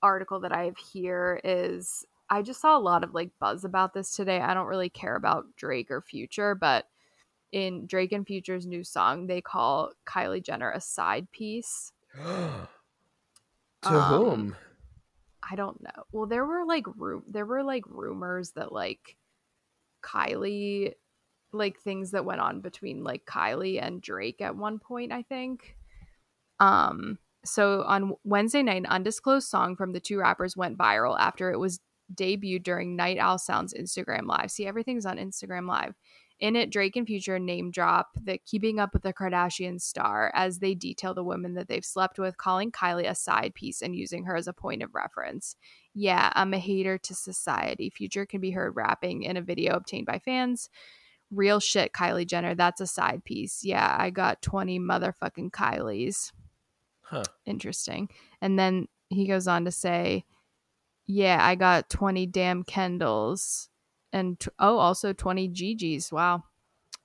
article that I have here is I just saw a lot of like buzz about this today. I don't really care about Drake or Future, but in Drake and Future's new song, they call Kylie Jenner a side piece. to Um, whom? I don't know. Well, there were like ru- there were like rumors that like Kylie like things that went on between like Kylie and Drake at one point, I think. Um so on Wednesday night, an undisclosed song from the two rappers went viral after it was debuted during Night Owl Sound's Instagram Live. See, everything's on Instagram Live. In it, Drake and Future name drop the Keeping Up with the Kardashians star as they detail the women that they've slept with, calling Kylie a side piece and using her as a point of reference. Yeah, I'm a hater to society. Future can be heard rapping in a video obtained by fans. Real shit, Kylie Jenner. That's a side piece. Yeah, I got 20 motherfucking Kylies. Huh. Interesting. And then he goes on to say, Yeah, I got 20 damn Kendalls. And t- oh, also 20 Gigis. Wow.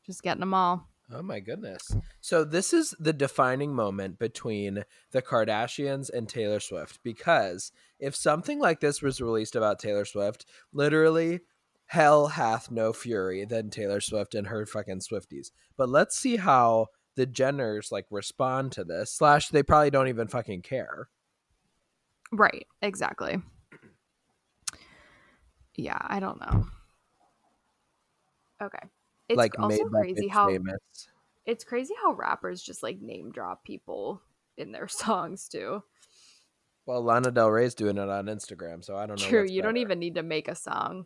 Just getting them all. Oh my goodness. So this is the defining moment between the Kardashians and Taylor Swift because if something like this was released about Taylor Swift, literally hell hath no fury than Taylor Swift and her fucking Swifties. But let's see how the Jenners like respond to this. Slash they probably don't even fucking care. Right. Exactly. Yeah, I don't know. Okay. It's like also made crazy bitch how famous. it's crazy how rappers just like name drop people in their songs too. Well, Lana Del Rey's doing it on Instagram, so I don't know. True, what's you don't even need to make a song.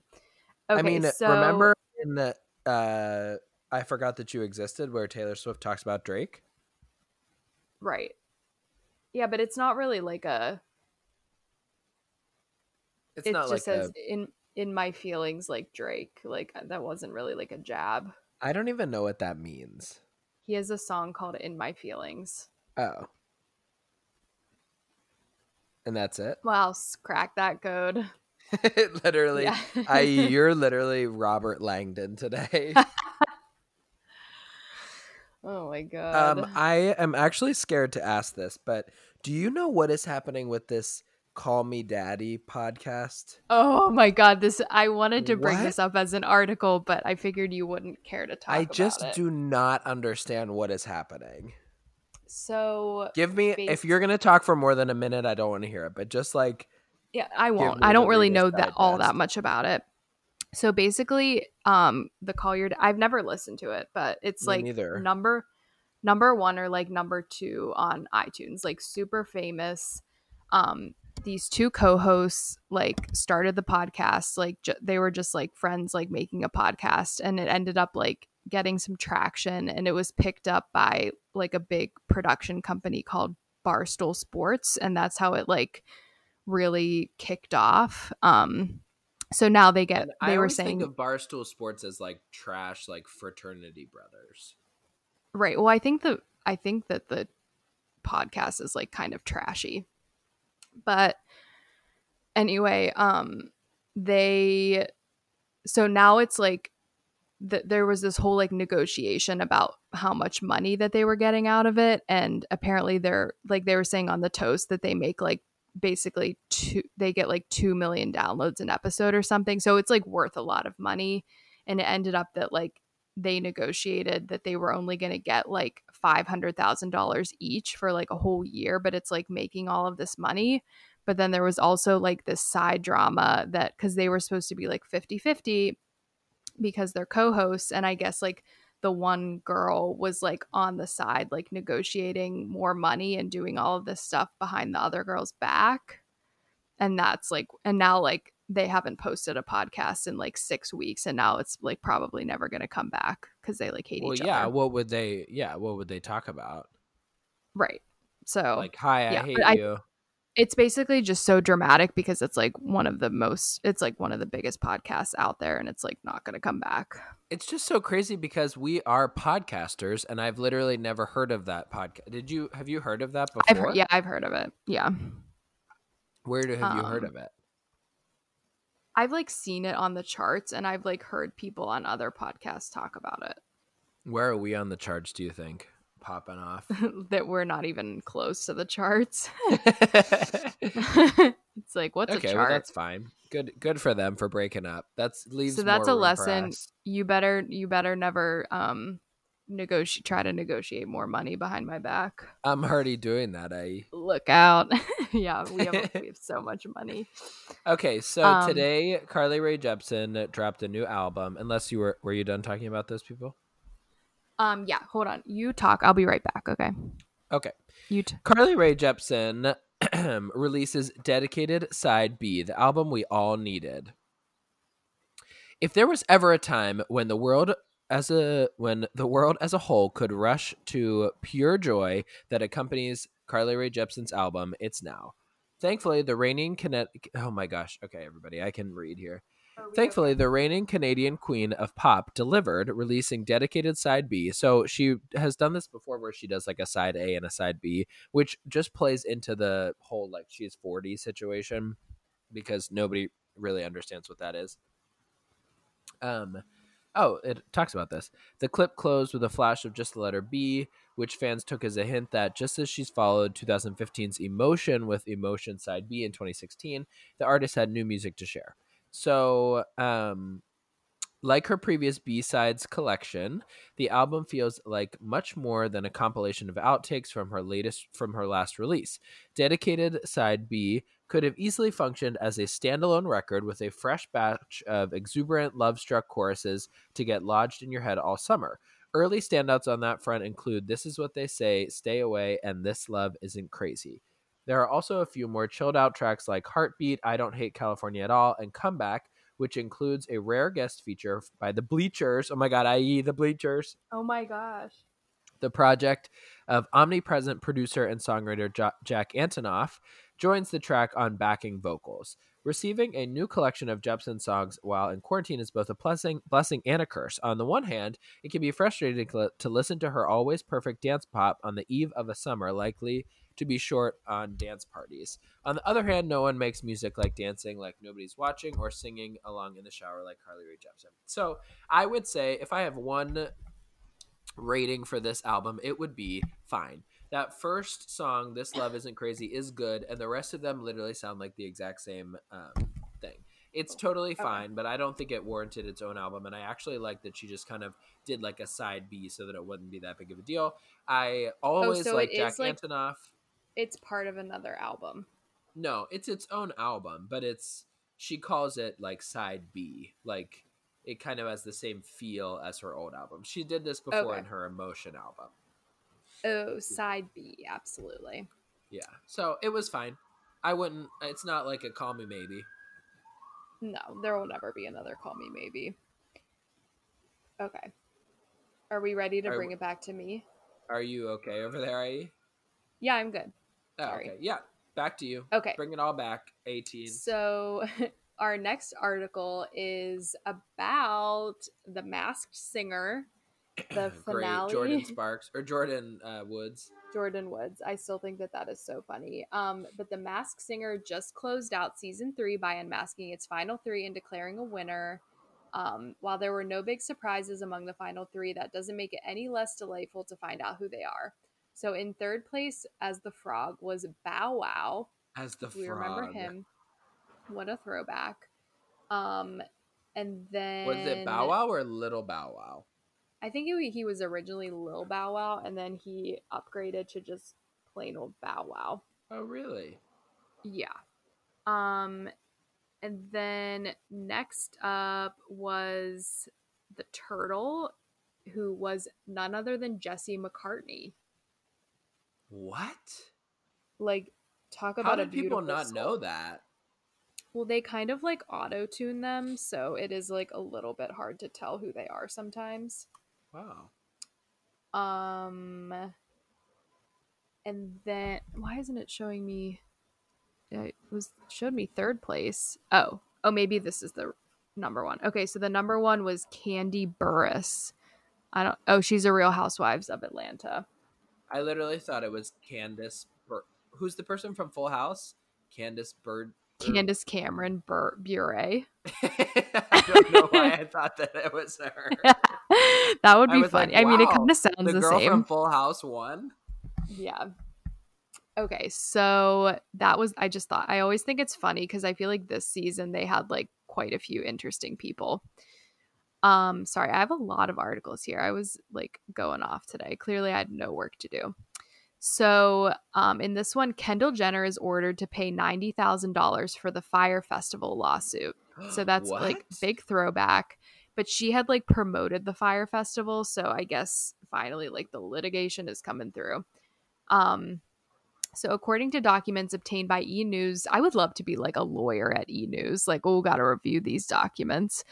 Okay, I mean, so remember in the uh I forgot that you existed where Taylor Swift talks about Drake? right. Yeah, but it's not really like a It's it not just like says a in in my feelings like Drake. Like that wasn't really like a jab. I don't even know what that means. He has a song called In My Feelings. Oh. And that's it. Wow, s- crack that code. literally. I you're literally Robert Langdon today. oh my god. um I am actually scared to ask this, but do you know what is happening with this Call Me Daddy podcast? oh my god, this I wanted to bring What? this up as an article, but I figured you wouldn't care to talk I just it. do not understand what is happening. So Give me Based- if you're gonna talk for more than a minute, I don't want to hear it. But just like yeah, I won't. I don't really know that all that much about it. So basically, um, the Collier. I've never listened to it, but it's Me like neither. number number one or like number two on iTunes, like super famous. Um, these two co-hosts like started the podcast like ju- they were just like friends like making a podcast and it ended up like getting some traction and it was picked up by like a big production company called Barstool Sports and that's how it like really kicked off um so now they get And they I were saying think of Barstool Sports as like trash, like fraternity brothers. Right. Well, I think the I think that the podcast is like kind of trashy. But anyway, um they so now it's like that there was this whole like negotiation about how much money that they were getting out of it. And apparently they're like they were saying on the toast that they make like basically two they get like 2 million downloads an episode or something. So it's like worth a lot of money. And it ended up that like they negotiated that they were only going to get like $500,000 each for like a whole year but it's like making all of this money but then there was also like this side drama that cuz they were supposed to be like 50-50 because they're co-hosts and I guess like the one girl was like on the side, like negotiating more money and doing all of this stuff behind the other girl's back. And that's like, and now like they haven't posted a podcast in like six weeks, and now it's like probably never going to come back because they like hate Well, each yeah. other. What would they? Yeah. What would they talk about? right. So Like, hi, I yeah, hate I- you. it's basically just so dramatic because it's like one of the most it's like one of the biggest podcasts out there and it's like not going to come back It's just so crazy because we are podcasters, and I've literally never heard of that podcast. Did you? Have you heard of that before? i've yeah i've heard of it yeah Where do, have you heard Um, of it? I've like seen it on the charts and i've like heard people on other podcasts talk about it. Where are we on the charts? Do you think popping off? that we're not even close to the charts it's like what's okay, a well chart that's fine. Good, good for them for breaking up. That's leaves. so that's a lesson you better you better never um negotiate try to negotiate more money behind my back I'm already doing that. I look out yeah we have we have so much money okay. So Um, today, Carly Rae Jepsen dropped a new album. Unless you were were you done talking about those people? Um, yeah, hold on. You talk. I'll be right back. Okay. Okay. You t- Carly Rae Jepsen releases Dedicated Side B, the album we all needed. If there was ever a time when the world as a when the world as a whole could rush to pure joy that accompanies Carly Rae Jepsen's album, it's now. Thankfully, the reigning Connect Oh my gosh. Okay, everybody, I can read here. Thankfully, the reigning Canadian queen of pop delivered, releasing dedicated side B. So she has done this before where she does like a side A and a side B, which just plays into the whole like she's 40 situation because nobody really understands what that is. Um oh, it talks about this. The clip closed with a flash of just the letter B, which fans took as a hint that just as she's followed 2015's Emotion with Emotion Side B in 2016, the artist had new music to share. So, um, like her previous B-sides collection, the album feels like much more than a compilation of outtakes from her latest from her last release. Dedicated side B could have easily functioned as a standalone record with a fresh batch of exuberant love-struck choruses to get lodged in your head all summer. Early standouts on that front include This Is What They Say, Stay Away, and This Love Isn't Crazy. There are also a few more chilled out tracks like Heartbeat, I Don't Hate California at All, and Comeback, which includes a rare guest feature by the Bleachers. Oh my god, i.e., the Bleachers. Oh my gosh. The project of omnipresent producer and songwriter Jo- Jack Antonoff joins the track on backing vocals. Receiving a new collection of Jepsen songs while in quarantine is both a blessing, blessing and a curse. On the one hand, it can be frustrating to listen to her always perfect dance pop on the eve of a summer likely to be short on dance parties. On the other hand, no one makes music like dancing like nobody's watching or singing along in the shower like Carly Rae Jepsen. So I would say if I have one rating for this album, it would be fine. That first song, "This Love Isn't Crazy," is good, and the rest of them literally sound like the exact same um, thing. It's totally Okay. fine, but I don't think it warranted its own album. And I actually like that she just kind of did like a side B so that it wouldn't be that big of a deal. I always so like Jack like- Antonoff. It's part of another album. No, it's its own album, but it's she calls it like side B. Like it kind of has the same feel as her old album. She did this before Okay. in her Emotion album. Oh, side B, absolutely. Yeah. So it was fine. I wouldn't it's not like a call me maybe. No, there will never be another Call Me Maybe. Okay. Are we ready to Are- bring it back to me? Are you okay over there, IE? Yeah, I'm good. Oh, Sorry. okay. Yeah. Back to you. Okay. Bring it all back. 18. So, our next article is about the masked singer, the Great. finale. Jordan Sparks or Jordan uh, Woods. Jordan Woods. I still think that that is so funny. Um, but the Masked Singer just closed out season three by unmasking its final three and declaring a winner. Um, while there were no big surprises among the final three, that doesn't make it any less delightful to find out who they are. So in third place as the frog was Bow Wow. As the frog. we frog. remember him. What a throwback. Um, and then Was it Bow Wow or Little Bow Wow? I think he, he was originally Lil Bow Wow, and then he upgraded to just plain old Bow Wow. Oh, really? Yeah. Um and then next up was the turtle who was none other than Jesse McCartney. What? Like, talk How about a did people not know that? Well, they kind of like auto tune them, so it is like a little bit hard to tell who they are sometimes. Wow. Um, and then why isn't it showing me? It was showed me third place. Oh, oh, maybe this is the number one. Okay, so the number one was Kandi Burruss. I don't. Oh, she's a Real Housewives of Atlanta. I literally thought it was Candace. Bur- Who's the person from Full House? Candace Bird. Bur- Candace Cameron Bur- Bure. I don't know why I thought that it was her. that would be was like, funny. I mean, it kind of sounds the the, girl same. from Full House one. Yeah. Okay, so that was I just thought I always think it's funny because I feel like this season they had like quite a few interesting people. Um sorry, I have a lot of articles here. I was like going off today. Clearly I had no work to do. So, um in this one Kendall Jenner is ordered to pay $90,000 for the Fyre Festival lawsuit. So that's like big throwback. But she had like promoted the Fyre Festival, so I guess finally like the litigation is coming through. Um so according to documents obtained by E News, I would love to be like a lawyer at E News. Like, oh, got to review these documents.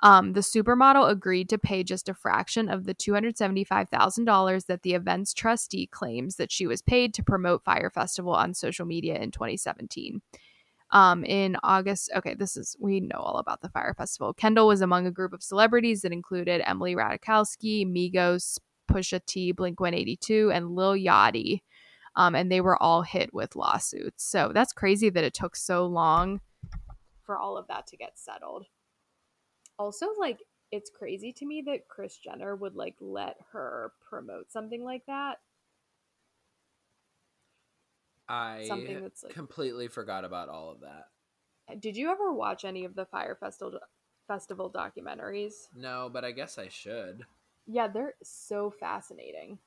Um, the supermodel agreed to pay just a fraction of the $275,000 that the event's trustee claims that she was paid to promote Fyre Festival on social media in 2017 um, in August. Okay, this is we know all about the Fyre Festival. Kendall was among a group of celebrities that included Emily Ratajkowski, Migos, Pusha T, Blink 182, and Lil Yachty. Um, and they were all hit with lawsuits. So that's crazy that it took so long for all of that to get settled. Also, like, it's crazy to me that Kris Jenner would like let her promote something like that. I Something that's, like- completely forgot about all of that. Did you ever watch any of the Fyre Festival festival documentaries? No, but I guess I should. Yeah, they're so fascinating.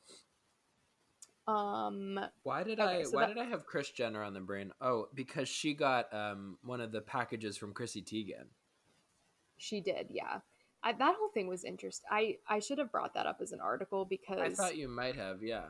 Um, Why did Okay, I so why that- did I have Kris Jenner on the brain? Oh, because she got um one of the packages from Chrissy Teigen. she did, yeah. I, that whole thing was interesting. I I should have brought that up as an article because I thought you might have, yeah.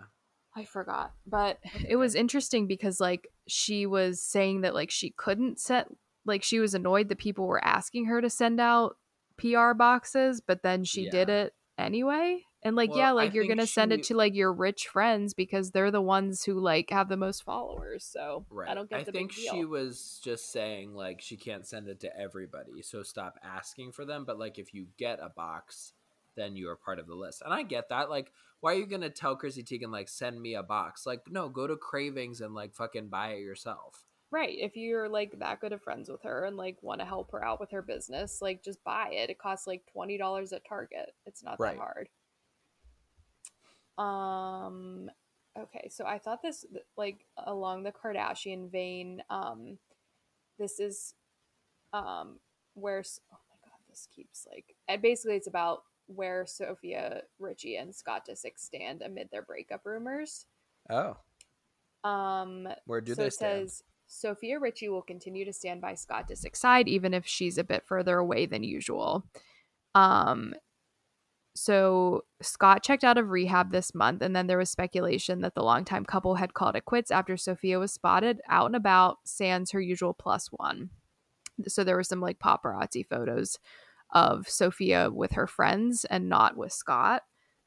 I forgot. But it was interesting because like she was saying that like she couldn't set like she was annoyed that people were asking her to send out PR boxes, but then she did it anyway. And like Well, yeah, I like you're going to send it to like your rich friends because they're the ones who like have the most followers. So Right. I don't get the think she was just saying like she can't send it to everybody, so stop asking for them. But like if you get a box, then you are part of the list. And I get that. Like, why are you gonna tell Chrissy Teigen like send me a box? Like, no, go to Cravings and like fucking buy it yourself. Right. If you're like that good of friends with her and like want to help her out with her business, like just buy it. It costs like twenty dollars at Target. It's not Right. that hard. Um okay, so I thought this like along the Kardashian vein, um this is um where oh my god, this keeps like and basically it's about where Sofia Richie and Scott Disick stand amid their breakup rumors. Oh, Um where do so they it stand? says Sofia Richie will continue to stand by Scott Disick's side, even if she's a bit further away than usual. Um, so Scott checked out of rehab this month, and then there was speculation that the longtime couple had called it quits after Sofia was spotted out and about, sans her usual plus one. So there were some like paparazzi photos of Sofia with her friends and not with Scott.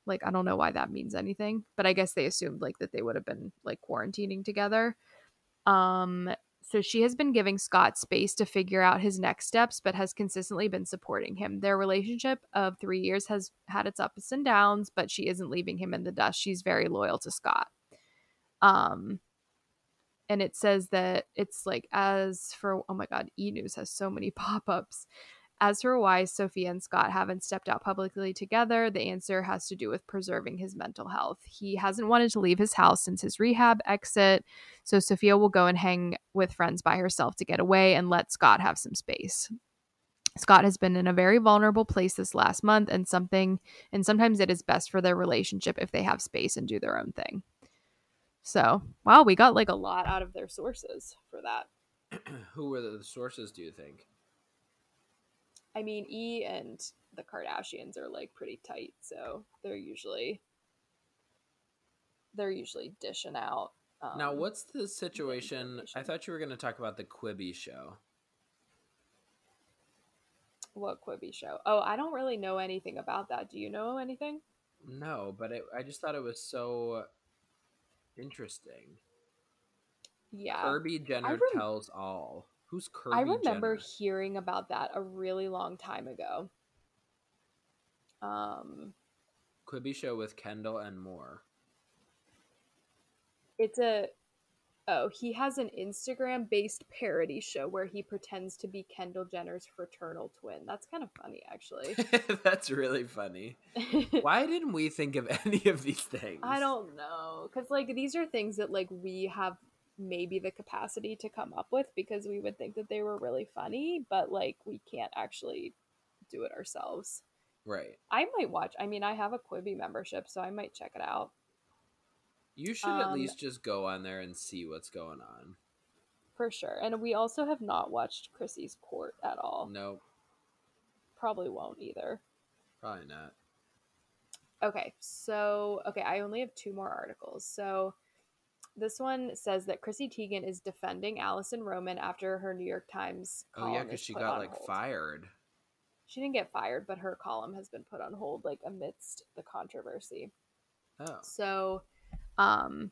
Like I don't know why that means anything, but I guess they assumed like that they would have been like quarantining together. Um, so she has been giving Scott space to figure out his next steps, but has consistently been supporting him. Their relationship of three years has had its ups and downs, but she isn't leaving him in the dust. She's very loyal to Scott. Um, and it says that it's like as for oh my god, E News has so many pop ups. As for why Sofia and Scott haven't stepped out publicly together, the answer has to do with preserving his mental health. He hasn't wanted to leave his house since his rehab exit, so Sofia will go and hang with friends by herself to get away and let Scott have some space. Scott has been in a very vulnerable place this last month and something and sometimes it is best for their relationship if they have space and do their own thing. So, wow, we got like a lot out of their sources for that. Who were the sources? Do you think? I mean, E and the Kardashians are like pretty tight, so they're usually they're usually dishing out. Um, now, what's the situation? I thought you were going to talk about the Quibi show. what Quibi show? Oh, I don't really know anything about that. Do you know anything? No, but it, I just thought it was so interesting. Yeah, Kirby Jenner rem- tells all. Who's Kirby I remember Jenner? hearing about that a really long time ago. Um, Quibi show with Kendall and more. it's a oh he has an instagram based parody show where he pretends to be kendall jenner's fraternal twin that's kind of funny actually That's really funny. Why didn't we think of any of these things? i don't know because like these are things that like we have maybe the capacity to come up with because we would think that they were really funny but like we can't actually do it ourselves Right. i might watch i mean i have a quibi membership so i might check it out You should at Um, least just go on there and see what's going on. for sure and we also have not watched chrissy's court at all Nope, probably won't either probably not. Okay, so okay, I only have two more articles. So this one says that Chrissy Teigen is defending Alison Roman after her New York Times. Oh yeah, because she got like hold. fired. She didn't get fired, but her column has been put on hold, like amidst the controversy. Oh, So, um,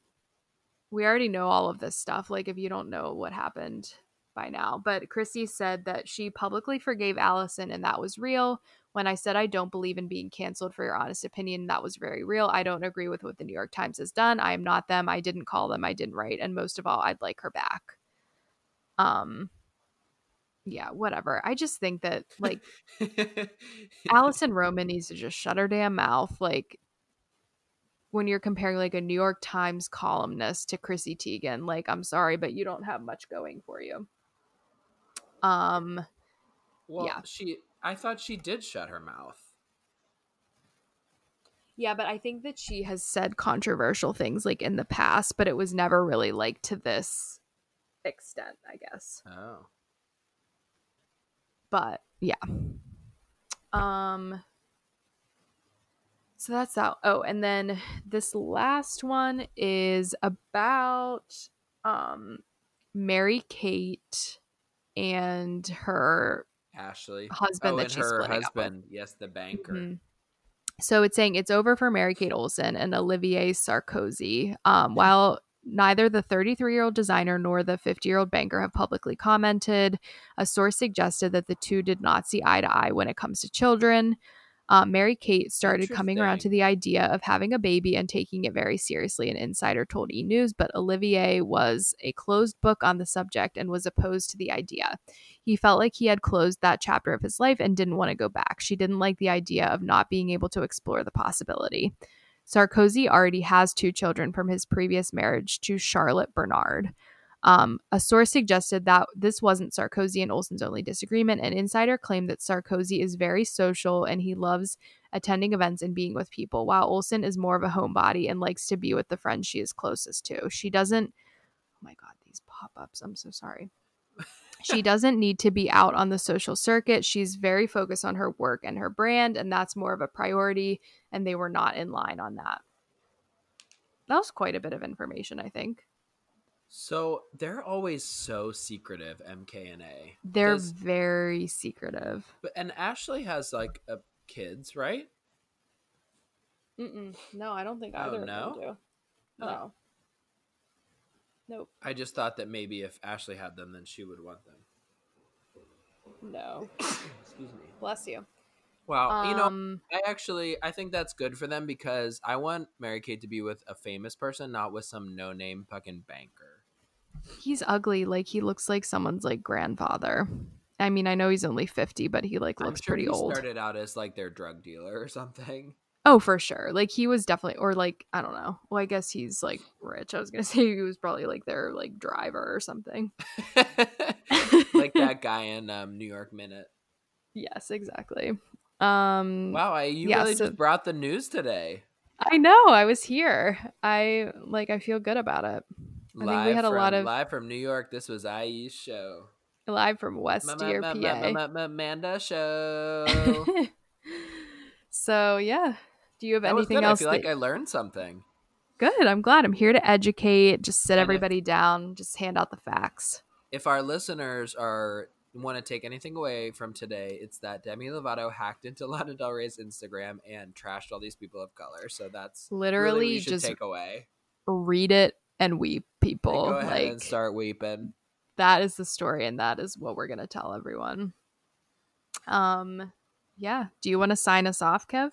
we already know all of this stuff. Like, if you don't know what happened by now, but Chrissy said that she publicly forgave Alison and that was real. When I said I don't believe in being canceled for your honest opinion, that was very real. I don't agree with what the New York Times has done. I am not them. I didn't call them. I didn't write. And most of all, I'd like her back. Um, yeah, whatever. I just think that like Alison Roman needs to just shut her damn mouth. Like when you're comparing like a New York Times columnist to Chrissy Teigen, like I'm sorry, but you don't have much going for you. Um, well, Yeah. she. I thought she did shut her mouth. yeah, but I think that she has said controversial things like in the past, but it was never really like to this extent, I guess. Oh, But yeah. Um so that's that. Oh, and then this last one is about um Mary Kate and her Ashley. husband oh, that she's her splitting up with. husband. Yes, the banker. Mhm. So it's saying it's over for Mary Kate Olsen and Olivier Sarkozy. Um, while neither the 33 year old designer nor the 50 year old banker have publicly commented, a source suggested that the two did not see eye to eye when it comes to children. Um, Mary Kate started coming around to the idea of having a baby and taking it very seriously, an insider told E! News, but Olivier was a closed book on the subject and was opposed to the idea. He felt like he had closed that chapter of his life and didn't want to go back. She didn't like the idea of not being able to explore the possibility. Sarkozy already has two children from his previous marriage to Charlotte Bernard. Um, a source suggested that this wasn't Sarkozy and Olsen's only disagreement. An insider claimed that Sarkozy is very social and he loves attending events and being with people, while Olsen is more of a homebody and likes to be with the friends she is closest to. She doesn't. Oh my God, these pop ups. I'm so sorry. she doesn't need to be out on the social circuit. She's very focused on her work and her brand, and that's more of a priority. And they were not in line on that. That was quite a bit of information, I think. So they're always so secretive, MK and A. They're Does- very secretive. but and Ashley has like a kids, right? Mm-mm. No, I don't think Oh, either no? of them do. Oh. No. Nope. I just thought that maybe if Ashley had them, then she would want them. No. Excuse me. Bless you. Well, you know, Um, I actually I think that's good for them because I want Mary Kate to be with a famous person, not with some no name fucking banker. He's ugly. Like he looks like someone's like grandfather. I mean, I know he's only fifty, but he like looks sure pretty he old. started out as like their drug dealer or something. Oh, for sure. Like he was definitely, or like I don't know. Well, I guess he's like rich. I was gonna say he was probably like their like driver or something. like that guy in um, New York Minute. Yes, exactly. Um, Wow, I, you yeah, really so- just brought the news today. I know. I was here. I like. I feel good about it. I think we Live had a from, lot of- live from New York. This was IE's show. live from West Deer, PA. Amanda show. so yeah, do you have That anything else? I feel like I learned something. Good. I'm glad. I'm here to educate. Just sit And if- everybody down. Just hand out the facts. If our listeners are want to take anything away from today, it's that Demi Lovato hacked into Lana Del Rey's Instagram and trashed all these people of color. So that's really Literally, should just take away. read it and weep, people. go ahead Like and start weeping. that is the story, and that is what we're gonna tell everyone. Um, yeah. Do you want to sign us off, Kev?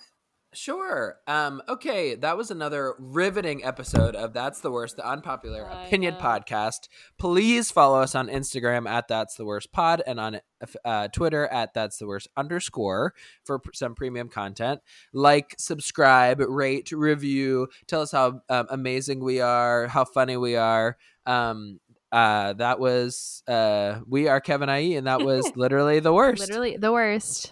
Sure. Um, okay, that was another riveting episode of That's the Worst, the unpopular I opinion know. podcast. Please follow us on Instagram at That's the Worst Pod and on uh, Twitter at That's the Worst underscore for pr- some premium content. Like, subscribe, rate, review. Tell us how um, amazing we are, how funny we are. Um, uh, that was uh, we are Kevin IE, and that was literally the worst. Literally the worst.